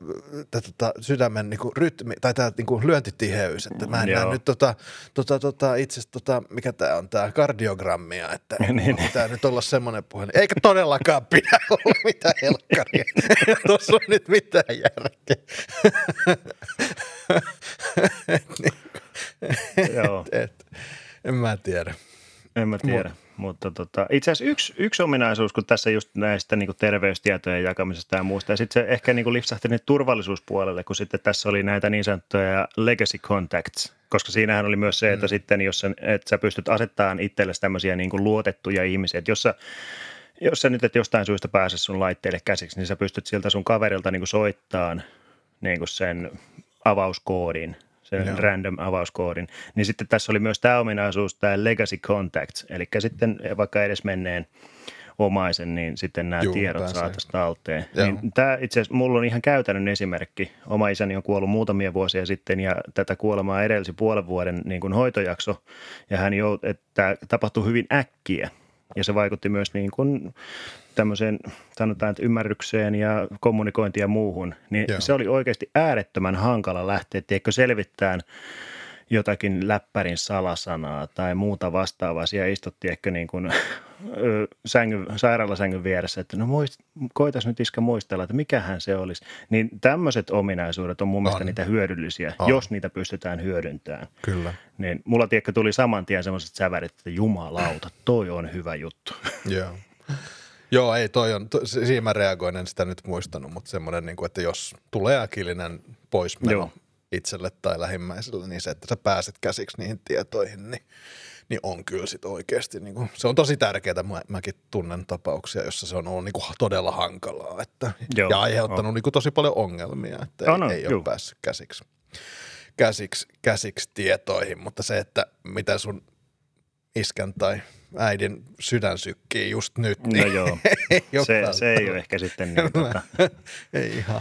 tämä, tämä sydämen niin kuin rytmi, tai tämä niin kuin lyöntitiheys, että mä en näe nyt tota, tota, tota, itse tota, mikä tämä on, tämä kardiogrammia, että niin, niin. pitää nyt olla semmoinen puhelin. Eikä todellakaan pidä olla mitään helkkaria. Tuossa on nyt mitään järkeä. Joo. Et, et, en mä tiedä. En mä tiedä. Mut. Mutta tota, itse asiassa yksi, yksi ominaisuus, kun tässä just näistä niin terveystietojen jakamisesta ja muusta, ja sitten se ehkä niin lipsahti nyt turvallisuuspuolelle, kun sitten tässä oli näitä niin sanottuja legacy contacts, koska siinähän oli myös se, että mm. sitten jos sä, että sä pystyt asettamaan itsellesi tämmöisiä niin kuin luotettuja ihmisiä, että jos sä, jos sä nyt et jostain syystä pääse sun laitteelle käsiksi, niin sä pystyt siltä sun kaverilta niin kuin soittamaan niin kuin sen avauskoodin – sen Joo. random avauskoodin. Niin sitten tässä oli myös tämä ominaisuus, tämä Legacy Contacts, eli sitten vaikka edes menneen omaisen, niin sitten nämä Juu, tiedot saataisiin talteen. Joo. Niin tämä itse asiassa, mulla on ihan käytännön esimerkki. Oma isäni on kuollut muutamia vuosia sitten ja tätä kuolemaa edelsi puolen vuoden niin kuin hoitojakso. Ja hän jout, että tämä tapahtui hyvin äkkiä ja se vaikutti myös niin kuin tämmöiseen, sanotaan, että ymmärrykseen ja kommunikointiin ja muuhun. Niin Joo. se oli oikeasti äärettömän hankala lähteä, tiedätkö, selvittämään jotakin läppärin salasanaa tai muuta vastaavaa. Siellä istuttiin ehkä niin kuin, sängyn, sairaalasängyn vieressä, että no muist, koitas nyt iskä muistella, että mikähän se olisi. Niin tämmöiset ominaisuudet on mun mielestä On. niitä hyödyllisiä, On. jos niitä pystytään hyödyntämään. Kyllä. Niin mulla tiedätkö, tuli saman tien semmoiset sävärit, että jumalauta, toi on hyvä juttu. Joo. Joo, ei toi on, to, si- siinä mä reagoin, en sitä nyt muistanut, mutta semmoinen, niin kuin, että jos tulee äkillinen poismeno Joo. itselle tai lähimmäiselle, niin se, että sä pääset käsiksi niihin tietoihin, niin, niin on kyllä sit oikeasti, niin kuin, se on tosi tärkeää, mä, mäkin tunnen tapauksia, jossa se on ollut niin kuin todella hankalaa että, Joo, ja aiheuttanut niin kuin tosi paljon ongelmia, että ei, On, on, ei juu. ole päässyt käsiksi, käsiksi, käsiksi tietoihin, mutta se, että mitä sun iskän tai äidin sydän sykkii just nyt, No niin joo, ei ole se, se ei ole ehkä sitten niin. Tota, ei ihan,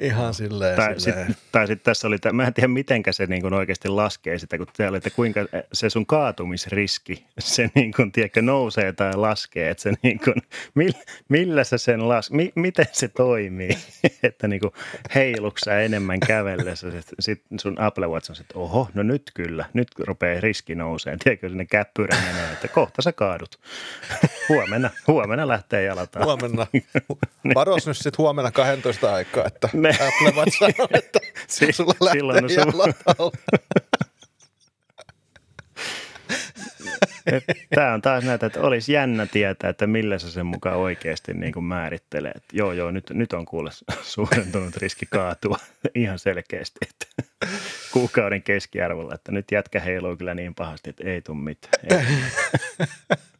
ihan silleen. tai sitten sit tässä oli, mä en tiedä mitenkä se niin kuin oikeasti laskee sitä, kun oli, että kuinka se sun kaatumisriski, se niin kuin, tiedätkö, nousee tai laskee, että se niin kuin, millä, millä sä sen las, mi, miten se toimii, että niin kuin heiluksä enemmän kävellessä, sitten sun Apple Watch on että oho, no nyt kyllä, nyt rupeaa riski nousee, tiedätkö, sinne käppyrä menee, että kohta sä kaadut, huomenna, huomenna lähtee jalataan. Huomenna. Varos nyt sitten huomenna 12 aikaa, että Ne. Apple Watch sanoo, että Si- sulla silloin lähtee jalat alta. Tämä on taas näitä, että olisi jännä tietää, että millä se sen mukaan oikeasti niin kuin määrittelee. Että joo, joo, nyt, nyt on kuule suurentunut riski kaatua ihan selkeästi. Että kuukauden keskiarvolla, että nyt jätkä heiluu kyllä niin pahasti, että ei tule mitään. Ei.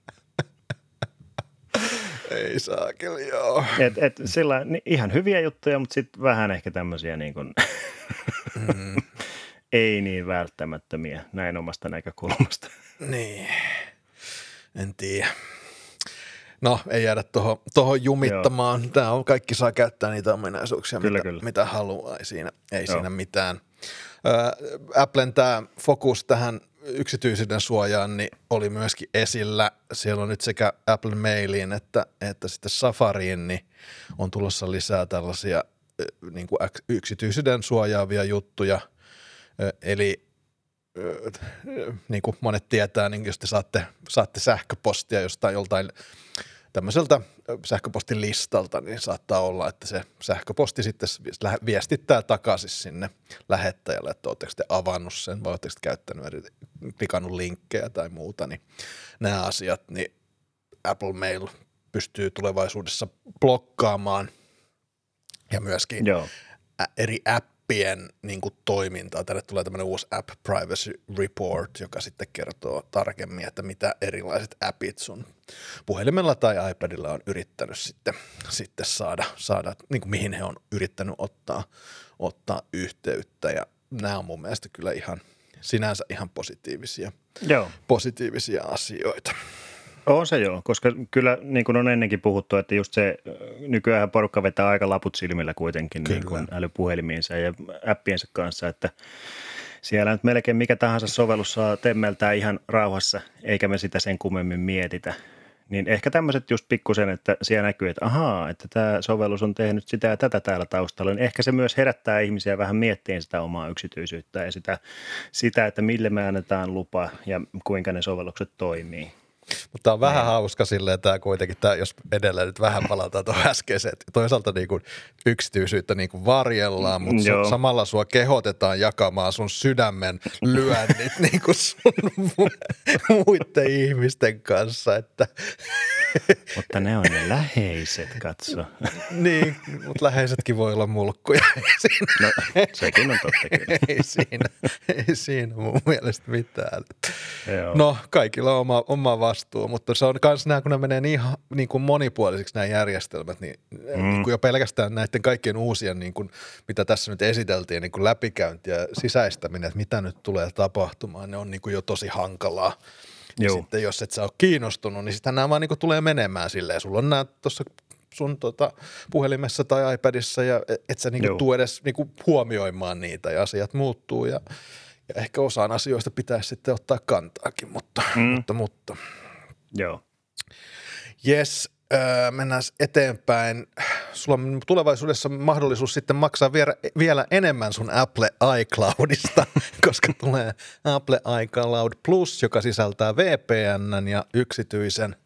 Ei saa kyllä, joo. Et, et, sillä niin ihan hyviä juttuja, mutta sitten vähän ehkä tämmöisiä niin kuin, Mm. ei niin välttämättömiä näin omasta näkökulmasta. Niin, en tiedä. No, ei jäädä tuohon toho jumittamaan. Tämä on, kaikki saa käyttää niitä ominaisuuksia, Kyllä, mitä, kyllä. mitä haluaa. Ei siinä, ei Joo. siinä mitään. Ö, Applen tämä fokus tähän yksityisyyden suojaan niin oli myöskin esillä. Siellä on nyt sekä Apple Mailiin että, että sitten Safariin niin on tulossa lisää tällaisia niin kuin yksityisyyden suojaavia juttuja. Eli niin kuin monet tietää, niin jos te saatte, saatte sähköpostia jostain joltain tämmöiseltä sähköpostilistalta, niin saattaa olla, että se sähköposti sitten viestittää takaisin sinne lähettäjälle, että oletteko te avannut sen vai oletteko te käyttänyt klikannut linkkejä tai muuta, niin nämä asiat, niin Apple Mail pystyy tulevaisuudessa blokkaamaan ja myöskin Joo, eri appien niin kuin, toimintaa. Tänne tulee tämmöinen uusi App Privacy Report, joka sitten kertoo tarkemmin, että mitä erilaiset appit sun puhelimella tai iPadilla on yrittänyt sitten, sitten saada, saada niin kuin, mihin he on yrittänyt ottaa, ottaa yhteyttä. Ja nämä on mun mielestä kyllä ihan sinänsä ihan positiivisia, joo. positiivisia asioita. On se joo, koska kyllä niin kuin on ennenkin puhuttu, että just se nykyään porukka vetää aika laput silmillä kuitenkin niin kuin älypuhelimiinsa ja appiensa kanssa, että siellä nyt melkein mikä tahansa sovellus saa temmeltää ihan rauhassa, eikä me sitä sen kummemmin mietitä. Niin ehkä tämmöiset just pikkusen, että siellä näkyy, että ahaa, että tämä sovellus on tehnyt sitä ja tätä täällä taustalla, niin ehkä se myös herättää ihmisiä vähän miettiin sitä omaa yksityisyyttä ja sitä, sitä että mille me annetaan lupa ja kuinka ne sovellukset toimii. Mutta on vähän hauska silleen, tämä kuitenkin, tää, jos edelleen nyt vähän palataan tuohon äskeiseen, että toisaalta niin kuin yksityisyyttä niin kuin varjellaan, mutta Joo. su, samalla sua kehotetaan jakamaan sun sydämen lyönnit niin kuin sun mu- muiden ihmisten kanssa, että Mutta ne on ne läheiset, katso. niin, mutta läheisetkin voi olla mulkkuja, siinä, No, sekin on totta kyllä. ei siinä, ei siinä mun mielestä mitään. Joo. No, kaikilla on oma, oma vastuu, mutta se on myös nämä, kun ne menee niin, niin kuin monipuolisiksi nämä järjestelmät, niin, mm. niin kuin jo pelkästään näiden kaikkien uusien, niin kuin, mitä tässä nyt esiteltiin, niin kuin läpikäynti ja sisäistäminen, että mitä nyt tulee tapahtumaan, ne on niin kuin jo tosi hankalaa. Joo. Sitten jos et sä ole kiinnostunut, niin sitten nämä vaan niin tulee menemään silleen. Sulla on nämä tuossa sun tota, puhelimessa tai iPadissa ja e, et sä niinku tuu edes niinku huomioimaan niitä ja asiat muuttuu ja, ja ehkä osaan asioista pitäisi sitten ottaa kantaakin, mutta, mm. mutta, mutta. Joo. Yes, öö, mennään eteenpäin. Sulla on tulevaisuudessa mahdollisuus sitten maksaa vielä, vielä enemmän sun Apple iCloudista, koska tulee Apple iCloud Plus, joka sisältää VPN ja yksityisen,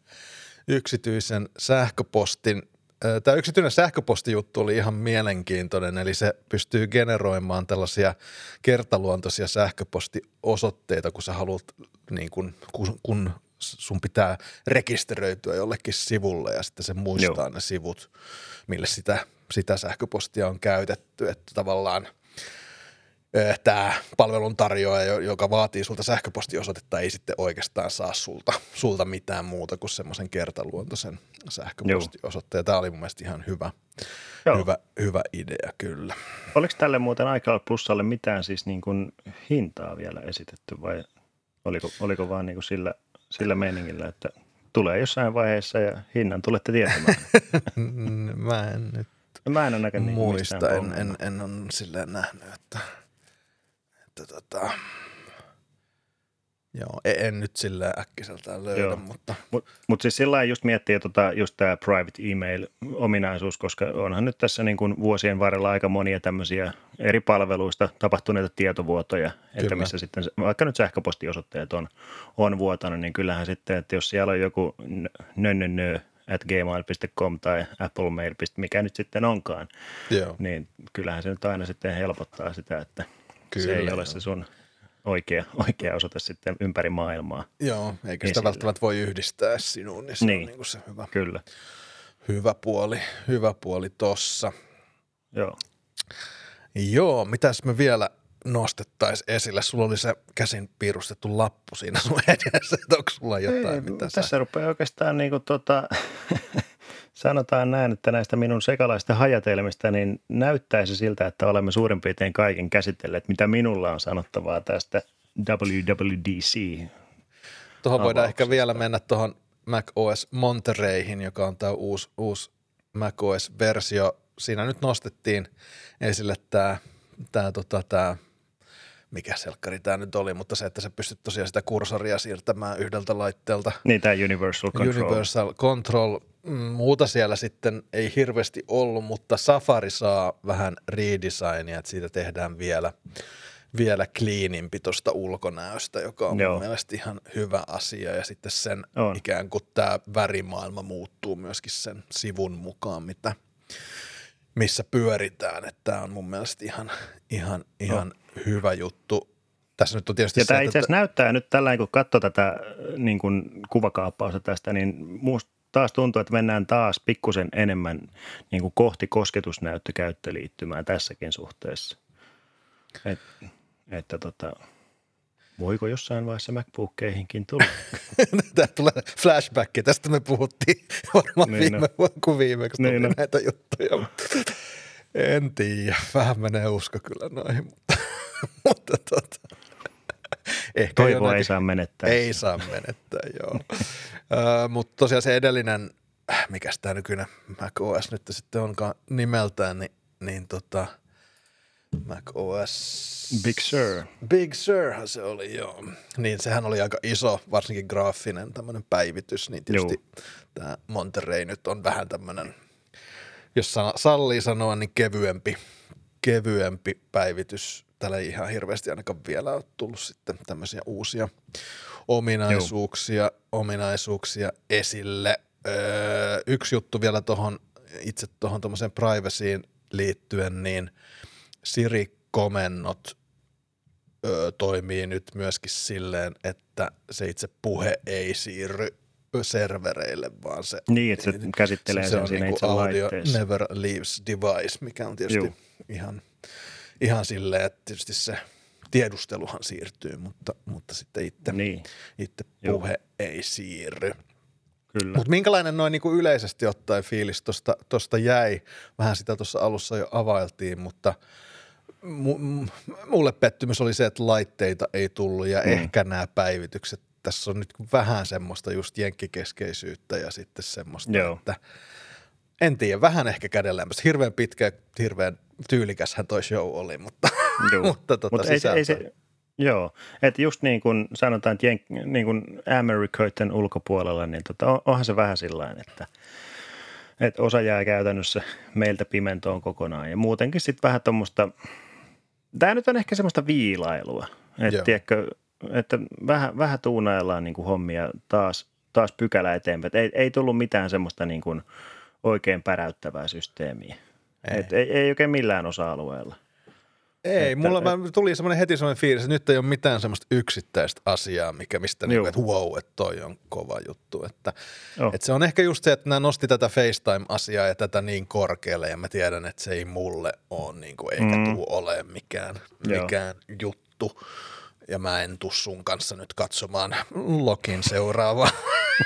yksityisen sähköpostin Tämä yksityinen sähköpostijuttu oli ihan mielenkiintoinen, eli se pystyy generoimaan tällaisia kertaluontoisia sähköpostiosoitteita, kun sä haluat, niin kun, kun sun pitää rekisteröityä jollekin sivulle ja sitten se muistaa Joo. ne sivut, mille sitä, sitä sähköpostia on käytetty, että tavallaan – tämä palveluntarjoaja, joka vaatii sulta sähköpostiosoitetta, ei sitten oikeastaan saa sulta, sulta mitään muuta kuin semmoisen kertaluontoisen sähköpostiosoitteen. Tämä oli mun mielestä ihan hyvä, hyvä, hyvä idea kyllä. Oliko tälle muuten Aika Plusalle mitään siis niin kuin hintaa vielä esitetty vai oliko, oliko vaan niin kuin sillä, sillä meningillä, että tulee jossain vaiheessa ja hinnan tulette tietämään? Mä en nyt Mä en ole muista, en, en, en ole silleen nähnyt, että – että tota, Joo, e- en nyt sillä äkkiseltään löydä, Joo. mutta... Mutta mut siis sillä just miettii tota, just tämä private email-ominaisuus, koska onhan nyt tässä niin kuin vuosien varrella aika monia tämmöisiä eri palveluista tapahtuneita tietovuotoja, Kyllä. että missä sitten, vaikka nyt sähköpostiosoitteet on, on vuotanut, niin kyllähän sitten, että jos siellä on joku nönnönnö at gmail.com tai applemail, mikä nyt sitten onkaan, Joo. niin kyllähän se nyt aina sitten helpottaa sitä, että – Kyllä, se ei ole se sun oikea, oikea osoite sitten ympäri maailmaa. Joo, eikä sitä välttämättä voi yhdistää sinuun, niin se niin, on niin kuin se hyvä, kyllä. hyvä puoli, hyvä puoli tossa. Joo. Joo, mitäs me vielä nostettaisiin esille? Sulla oli se käsin piirustettu lappu siinä sun edessä, että onko sulla jotain, ei, mitä Tässä sä... rupeaa oikeastaan niin kuin tota, sanotaan näin, että näistä minun sekalaista hajatelmista, niin näyttäisi siltä, että olemme suurin piirtein kaiken käsitelleet, mitä minulla on sanottavaa tästä WWDC. Tuohon voidaan ehkä vielä mennä tuohon Mac OS Montereyhin, joka on tämä uusi, uusi Mac OS-versio. Siinä nyt nostettiin esille tämä, tämä, tota, tämä mikä selkkari tämä nyt oli, mutta se, että se pystyt tosiaan sitä kursoria siirtämään yhdeltä laitteelta. Niin tämä Universal Control. Universal Control. Muuta siellä sitten ei hirveästi ollut, mutta Safari saa vähän redesignia, että siitä tehdään vielä, vielä cleanimpi tuosta ulkonäöstä, joka on Joo. mun mielestä ihan hyvä asia. Ja sitten sen on. ikään kuin tämä värimaailma muuttuu myöskin sen sivun mukaan, mitä, missä pyöritään. Että tämä on mun mielestä ihan, ihan, ihan no. hyvä juttu. Tässä nyt on tietysti ja se, tämä itse asiassa että... näyttää nyt tällä kun katsoo tätä niin kuin kuvakaappausta tästä, niin musta taas tuntuu, että mennään taas pikkusen enemmän niin kuin kohti kosketusnäyttökäyttöliittymää tässäkin suhteessa. Et, että tota, voiko jossain vaiheessa MacBookkeihinkin tulla? Tämä tulee flashback, tästä me puhuttiin varmaan niin viime no. kuin viimeksi niin no. näitä juttuja, en tiedä, vähän menee usko kyllä noihin, mutta, mutta tota, ehkä Toivoa jonakin, ei saa menettää. Ei saa menettää, joo. uh, mutta tosiaan se edellinen, mikä tämä nykyinen Mac OS nyt sitten onkaan nimeltään, niin, niin tota, Mac OS... Big Sur. Big Surhan se oli, joo. Niin sehän oli aika iso, varsinkin graafinen tämmöinen päivitys, niin tietysti tämä Monterey nyt on vähän tämmöinen, jos sallii sanoa, niin kevyempi, kevyempi päivitys täällä ei ihan hirveästi ainakaan vielä ole tullut sitten tämmöisiä uusia ominaisuuksia, Joo. ominaisuuksia esille. Öö, yksi juttu vielä tuohon itse tuohon tuommoiseen privacyin liittyen, niin Siri-komennot öö, toimii nyt myöskin silleen, että se itse puhe ei siirry servereille, vaan se... Niin, että se käsittelee se, sen se siinä niin itse audio never leaves device, mikä on tietysti Joo. ihan – ihan silleen, että tietysti se tiedusteluhan siirtyy, mutta, mutta sitten itse, niin. itse puhe Joo. ei siirry. Kyllä. Mutta minkälainen noin niinku yleisesti ottaen fiilis tuosta jäi? Vähän sitä tuossa alussa jo availtiin, mutta mulle pettymys oli se, että laitteita ei tullut ja mm. ehkä nämä päivitykset tässä on nyt vähän semmoista just jenkkikeskeisyyttä ja sitten semmoista, Joo. että en tiedä, vähän ehkä kädenlämpöistä. Hirveän pitkä, hirveän tyylikäshän toi show oli, mutta, mutta tota Mutta ei, se- ei se, joo, että just niin kuin sanotaan, että jenk, niin kuin Amerikoiden ulkopuolella, niin tota, on- onhan se vähän sillä että, että osa jää käytännössä meiltä pimentoon kokonaan. Ja muutenkin sitten vähän tuommoista, tämä nyt on ehkä semmoista viilailua, että, tiedätkö, että vähän, vähän tuunaillaan niin kuin hommia taas, taas pykälä eteenpäin. Et ei, ei tullut mitään semmoista niin kuin oikein päräyttävää systeemiä. Ei. Et ei, ei oikein millään osa-alueella. Ei, Että- mulla mä, tuli semmoinen heti semmoinen fiilis, että nyt ei ole mitään semmoista yksittäistä asiaa, mikä mistä Joo. että wow, että toi on kova juttu. Että, Oh. että se on ehkä just se, että nämä nosti tätä FaceTime-asiaa ja tätä niin korkealle ja mä tiedän, että se ei mulle ole niinku, eikä mm. Tuu ole mikään, Joo. mikään juttu. Ja mä en tuu sun kanssa nyt katsomaan Lokin seuraavaa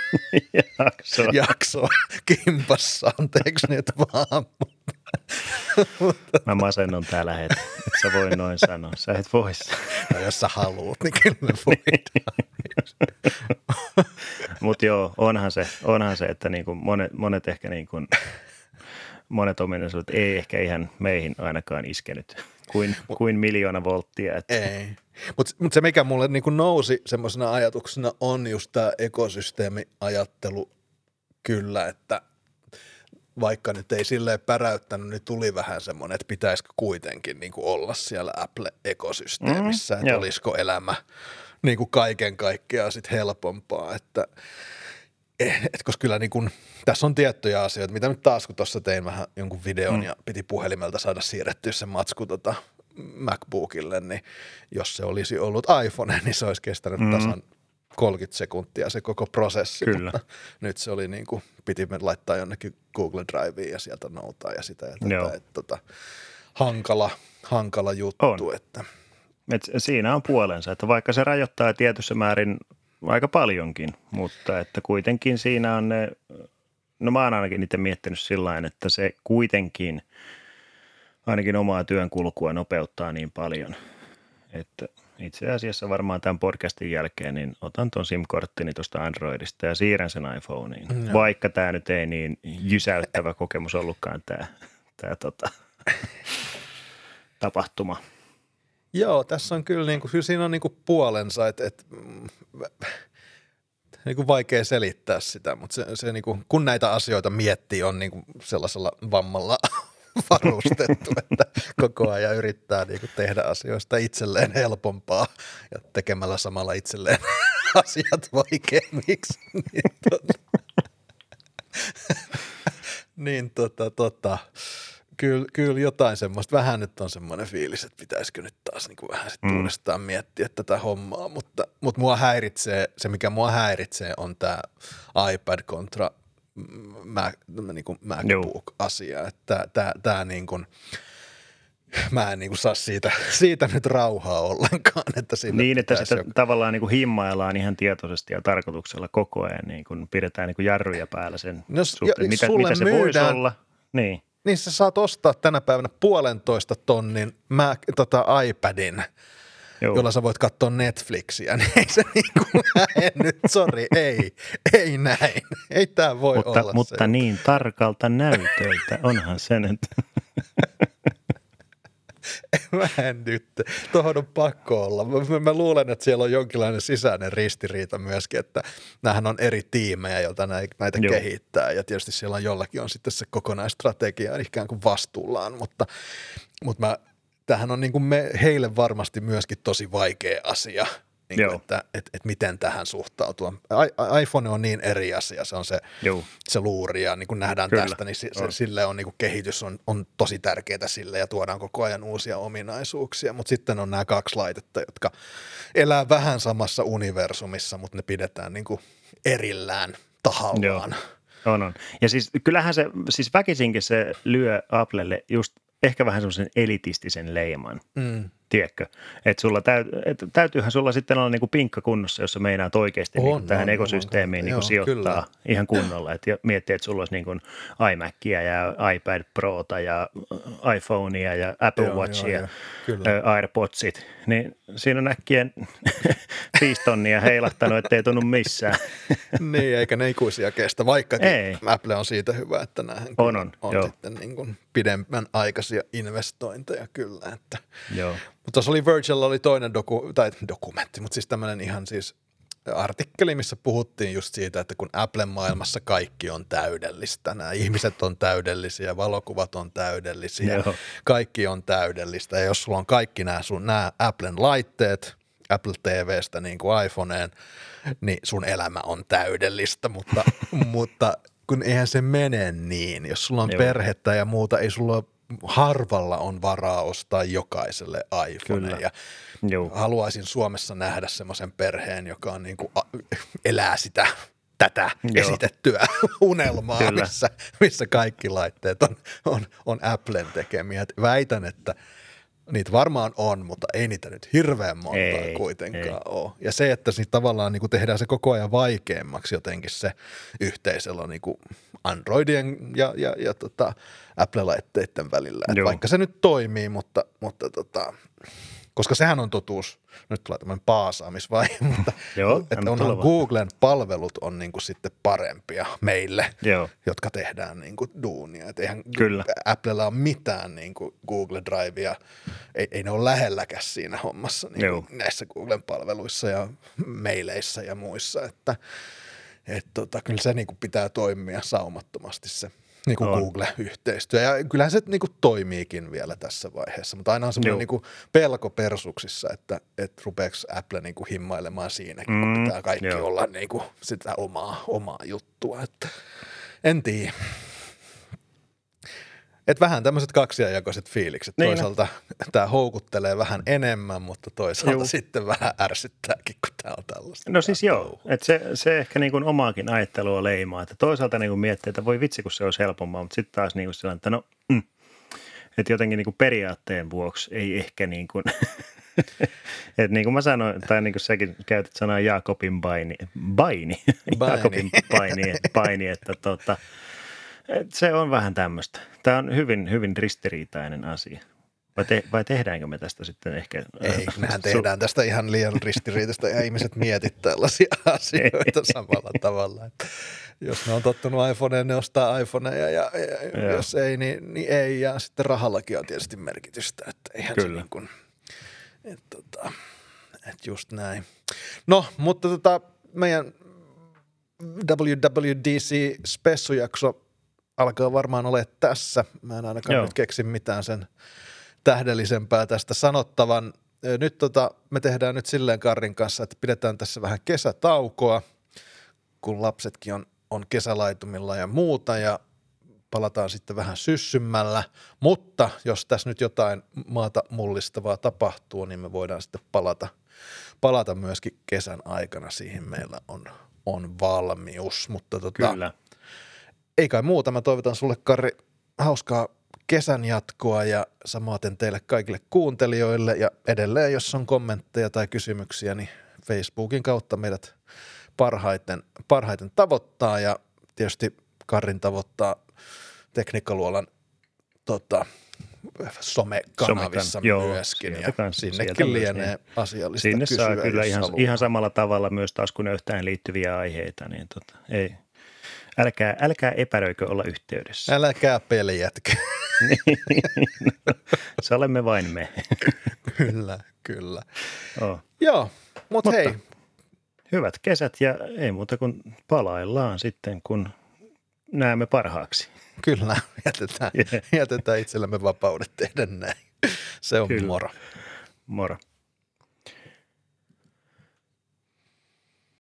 Jaksoa. jaksoa kimpassa, anteeksi nyt vaan. Mä masennun täällä heti, et sä voi noin sanoa. Sä et voi. No, jos sä haluut, niin kyllä me voidaan. Mutta joo, onhan se, onhan se että niinku monet, monet ehkä niinku, monet ominaisuudet ei ehkä ihan meihin ainakaan iskenyt kuin, kuin miljoona volttia. Että, Ei. Mutta mut se, mikä mulle niinku nousi semmoisena ajatuksena, on just tämä ekosysteemiajattelu kyllä, että vaikka nyt ei silleen päräyttänyt, niin tuli vähän semmoinen, että pitäisikö kuitenkin niinku olla siellä Apple-ekosysteemissä, Mm, että joo. olisiko elämä niinku kaiken kaikkiaan sit helpompaa, että eh, et koska kyllä niin kun, tässä on tiettyjä asioita, mitä nyt taas kun tuossa tein vähän jonkun videon mm. ja piti puhelimelta saada siirrettyä se matsku tota MacBookille, niin jos se olisi ollut iPhone, niin se olisi kestänyt mm. tasan 30 sekuntia se koko prosessi. Kyllä. Mutta nyt se oli niin kuin, piti laittaa jonnekin Google Driveen ja sieltä noutaa ja sitä ja Joo. tätä. Että, tota, hankala, hankala juttu. On. Että, et siinä on puolensa, että vaikka se rajoittaa tietyssä määrin aika paljonkin, mutta että kuitenkin siinä on ne, no mä oon ainakin itse miettinyt sillä tavalla, että se kuitenkin ainakin omaa työn kulkua nopeuttaa niin paljon, että itse asiassa varmaan tämän podcastin jälkeen niin otan tuon SIM-korttini tuosta Androidista ja siirrän sen iPhoneiin, Joo. vaikka tämä nyt ei niin jysäyttävä kokemus ollutkaan tämä, tämä tota, tapahtuma. Joo, tässä on kyllä, niin kuin, kyllä siinä on niin kuin puolensa, että, että niin kuin vaikea selittää sitä, mutta se, se niin kuin, kun näitä asioita miettii, on niin kuin sellaisella vammalla varustettu, että koko ajan yrittää niin kuin tehdä asioista itselleen helpompaa ja tekemällä samalla itselleen asiat vaikeammiksi. Niin, tota, niin tota, tota, kyllä, kyllä jotain semmoista, vähän nyt on semmoinen fiilis, että pitäisikö nyt taas niin kuin vähän sit Mm. uudestaan miettiä tätä hommaa, mutta, mutta mua häiritsee, se mikä mua häiritsee on tämä iPad kontra Mac, niin kuin MacBook-asia, että tämä, tämä niin kuin, mä en niin kuin saa siitä, siitä nyt rauhaa ollenkaan. Että Niin, että sitä joku- tavallaan niin kuin himmaillaan ihan tietoisesti ja tarkoituksella koko ajan, niin kuin pidetään niin kuin jarruja päällä sen No suhteen, ja mitä, mitä se voisi myydään- olla. Niin, Niin sä saat ostaa tänä päivänä puolentoista tonnin Mac, tota iPadin, joo. jolla sä voit katsoa Netflixiä, niin ei se niinku näin nyt, sori, ei, ei näin. Ei tää voi mutta, olla mutta se. niin tarkalta näytöltä, onhan se nyt. Mä en nyt, tuohon on pakko olla. Mä, mä, luulen, että siellä on jonkinlainen sisäinen ristiriita myöskin, että näähän on eri tiimejä, joita näitä, näitä Joo. kehittää ja tietysti siellä on jollakin on sitten se kokonaistrategia ikään kuin vastuullaan, mutta, mutta mä, tämähän on niin kuin me, heille varmasti myöskin tosi vaikea asia, niin Joo. kuin, että et, et miten tähän suhtautua. I, iPhone on niin eri asia, se on se, Joo, se luuri ja niin kuin nähdään Kyllä, tästä, niin se, on. sille on niin kuin kehitys on, on tosi tärkeää sille ja tuodaan koko ajan uusia ominaisuuksia, mutta sitten on nämä kaksi laitetta, jotka elää vähän samassa universumissa, mutta ne pidetään niin kuin erillään tahallaan. on, on. Ja siis kyllähän se, siis väkisinkin se lyö Applelle just ehkä vähän semmoisen elitistisen leiman. Mm. Tiedätkö? Että sulla täy, et täytyyhän sulla sitten olla niinku pinkka kunnossa, jos sä meinaat oikeasti on, niinku tähän on, ekosysteemiin on, niinku joo, sijoittaa kyllä. ihan kunnolla. Et miettii, että sulla olisi niinku iMacia ja iPad Prota ja iPhonea ja Apple joo, Watchia, joo, AirPodsit. Niin siinä on äkkiä viisi tonnia heilahtanut, ettei tunnu missään. niin, eikä ne ikuisia kestä, vaikkakin ei. Apple on siitä hyvä, että nämähän on, on, on sitten niin kuin pidemmän aikaisia investointeja kyllä. Että. Joo. Mutta tuossa oli Virgil oli toinen doku, tai dokumentti, mutta siis tämmöinen ihan siis artikkeli, missä puhuttiin just siitä, että kun Applen maailmassa kaikki on täydellistä, nämä ihmiset on täydellisiä, valokuvat on täydellisiä, Joo. kaikki on täydellistä. Ja jos sulla on kaikki nämä, sun, nämä Applen laitteet, Apple TVstä niin kuin iPhoneen, niin sun elämä on täydellistä, mutta, mutta kun eihän se mene niin. Jos sulla on Joo. perhettä ja muuta, ei sulla harvalla on varaa ostaa jokaiselle iPhone. Kyllä. Ja Joo. haluaisin Suomessa nähdä semmoisen perheen, joka on niin kuin, elää sitä tätä Joo. esitettyä unelmaa, missä, missä kaikki laitteet on, on, on Applen tekemiä. Et väitän, että – Niitä varmaan on, mutta ei niitä nyt hirveän monta ei, kuitenkaan ei. ole. Ja se, että siitä tavallaan niin kuin tehdään se koko ajan vaikeammaksi jotenkin se yhteisellä niin kuin Androidien ja, ja, ja tota Apple-laitteiden välillä. vaikka se nyt toimii, mutta, mutta tota, koska sehän on totuus, nyt tulee tämmöinen paasaamisvaihe, mutta Joo, että onhan Googlen palvelut on niin kuin sitten parempia meille, Joo. jotka tehdään niin kuin duunia. Et eihän Kyllä. Applella ole mitään niin kuin Google Drivea, ei, ei ne ole lähelläkään siinä hommassa niin kuin näissä Googlen palveluissa ja meileissä ja muissa, että et tota, kyllä se niin kuin pitää toimia saumattomasti se – niin kuin Google-yhteistyö. Ja kyllähän se niin kuin toimiikin vielä tässä vaiheessa, mutta aina on semmoinen niin kuin pelko persuksissa, että, että rupeeko Apple niin kuin himmailemaan siinäkin, mm, kun pitää kaikki joo. olla niin kuin sitä omaa, omaa juttua. Että en tiedä. Et vähän tämmöiset kaksiajakoiset fiilikset. Niin. Toisaalta tämä houkuttelee vähän enemmän, mutta toisaalta Juu. sitten vähän ärsyttääkin, kun tämä on tällaista. No siis joo, että se, se ehkä niin kuin omaakin ajattelua leimaa. Että toisaalta niin kuin miettii, että voi vitsi, kun se olisi helpompaa, mutta sitten taas niin kuin sellainen, että no, mm, että jotenkin niin kuin periaatteen vuoksi ei ehkä niin kuin, että niin kuin mä sanoin, tai niin kuin säkin käytät sanaa Jaakobin baini, baini, baini. Jaakobin baini, baini että tota, se on vähän tämmöistä. Tämä on hyvin, hyvin ristiriitainen asia. Vai, te, vai tehdäänkö me tästä sitten ehkä? Ei, mehän tehdään tästä ihan liian ristiriitaista ja ihmiset mietit tällaisia asioita samalla tavalla. Että jos ne on tottunut iPhoneen, ne ostaa iPhoneja ja, ja ja jos ei, niin, niin, ei. Ja sitten rahallakin on tietysti merkitystä, että eihän Kyllä. se niin kuin, että, tota, että just näin. No, mutta tota, meidän WWDC-spessujakso alkaa varmaan ole tässä. Mä en ainakaan Joo. nyt keksi mitään sen tähdellisempää tästä sanottavan. Nyt tota, me tehdään nyt silleen Karrin kanssa, että pidetään tässä vähän kesätaukoa, kun lapsetkin on, on kesälaitumilla ja muuta ja palataan sitten vähän syssymmällä, mutta jos tässä nyt jotain maata mullistavaa tapahtuu, niin me voidaan sitten palata, palata myöskin kesän aikana. Siihen meillä on, on valmius, mutta tota, Kyllä ei kai muuta. Mä toivotan sulle, Karri, hauskaa kesän jatkoa ja samaten teille kaikille kuuntelijoille. Ja edelleen, jos on kommentteja tai kysymyksiä, niin Facebookin kautta meidät parhaiten, parhaiten tavoittaa. Ja tietysti Karrin tavoittaa Tekniikkaluolan tota, somekanavissa Somekan, myöskin. Joo, ja kanssa, sinnekin lienee niin. asiallista Sinne kysyä, saa kyllä ihan, ihan samalla tavalla myös taas kun yhtään liittyviä aiheita, niin tota, ei, Älkää, älkää epäröikö olla yhteydessä. Älkää pelijätkä. Se olemme vain me. kyllä, kyllä. Oh. Joo, mut mutta hei. Hyvät kesät ja ei muuta kuin palaillaan sitten, kun näemme parhaaksi. Kyllä, jätetään, yeah. jätetään itsellemme vapaudet tehdä näin. Se on Kyllä. moro. Moro.